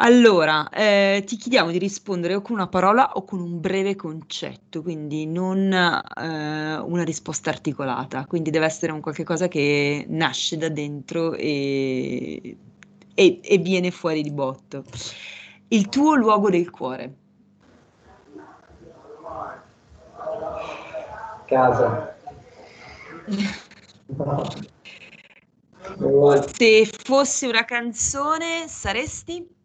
Allora, eh, ti chiediamo di rispondere o con una parola o con un breve concetto, quindi non eh, una risposta articolata, quindi deve essere un qualche cosa che nasce da dentro e, e, e viene fuori di botto. Il tuo luogo del cuore. Casa. Se fosse una canzone, saresti?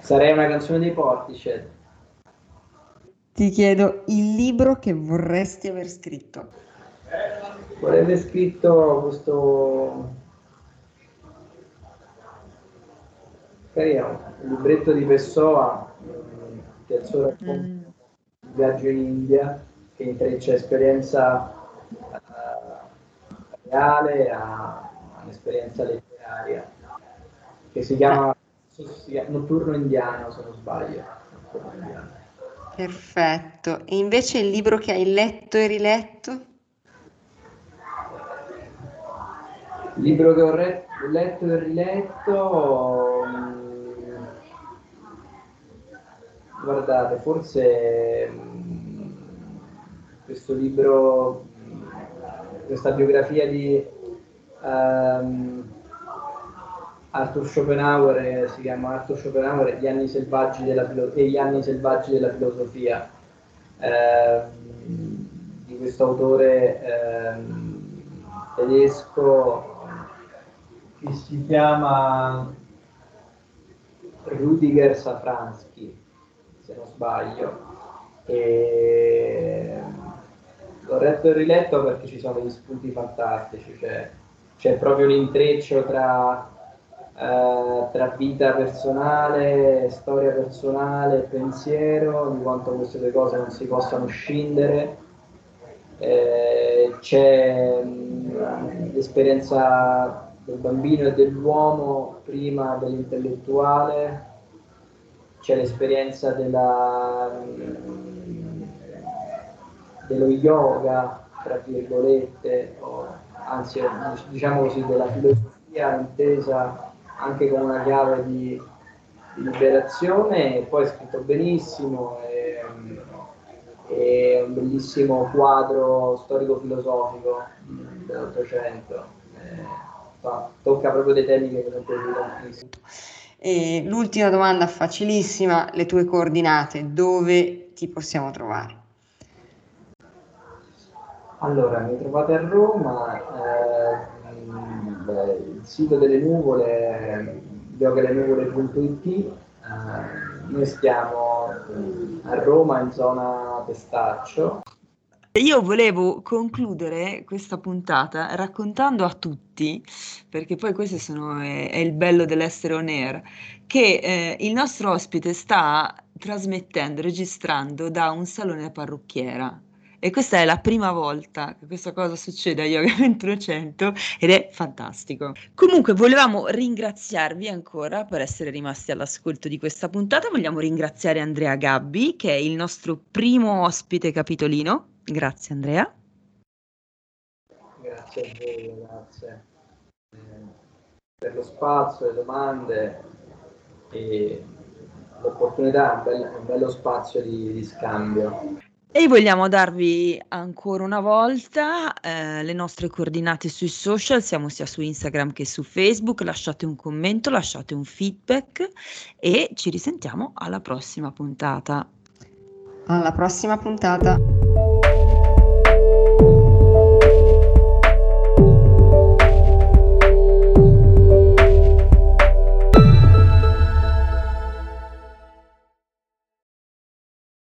Sarei una canzone dei Portichet. Ti chiedo il libro che vorresti aver scritto. Vorrei aver scritto questo carino, il libretto di Pessoa, che è il suo racconto mm. viaggio in India, che intreccia esperienza uh, reale a un'esperienza letteraria, che si chiama Notturno indiano, se non sbaglio. Perfetto. E invece il libro che hai letto e riletto? Il libro che ho re- letto e riletto... Mm, guardate, forse mm, questo libro, questa biografia di... Um, Arthur Schopenhauer, eh, si chiama Arthur Schopenhauer Gli anni selvaggi della, e gli anni selvaggi della filosofia, eh, di questo autore eh, tedesco che si chiama Rudiger Safransky, se non sbaglio. E l'ho letto e riletto perché ci sono degli spunti fantastici, cioè, c'è proprio l'intreccio tra eh, tra vita personale, storia personale, pensiero, di quanto queste due cose non si possano scindere. Eh, c'è mh, l'esperienza del bambino e dell'uomo prima dell'intellettuale, c'è l'esperienza della, dello yoga, tra virgolette, o, anzi diciamo così, della filosofia intesa anche come una chiave di, di liberazione, e poi è scritto benissimo, è, è un bellissimo quadro storico-filosofico dell'Ottocento, tocca proprio dei temi che mi sono piaciuti tantissimo. E l'ultima domanda facilissima, le tue coordinate, dove ti possiamo trovare? Allora, mi trovate a Roma, eh, il sito delle nuvole, yogalenuvole.it, eh, noi stiamo a Roma in zona Pestaccio, io volevo concludere questa puntata raccontando a tutti, perché poi questo è, è, il bello dell'essere on air, che eh, il nostro ospite sta trasmettendo, registrando da un salone parrucchiera. E questa è la prima volta che questa cosa succede a Yoga 2100 ed è fantastico. Comunque volevamo ringraziarvi ancora per essere rimasti all'ascolto di questa puntata. Vogliamo ringraziare Andrea Gabbi, che è il nostro primo ospite capitolino Grazie Andrea. Grazie a voi grazie eh, per lo spazio, le domande e l'opportunità, un, bel, un bello spazio di, di, scambio. E vogliamo darvi ancora una volta eh, le nostre coordinate sui social, siamo sia su Instagram che su Facebook, lasciate un commento, lasciate un feedback e ci risentiamo alla prossima puntata. Alla prossima puntata.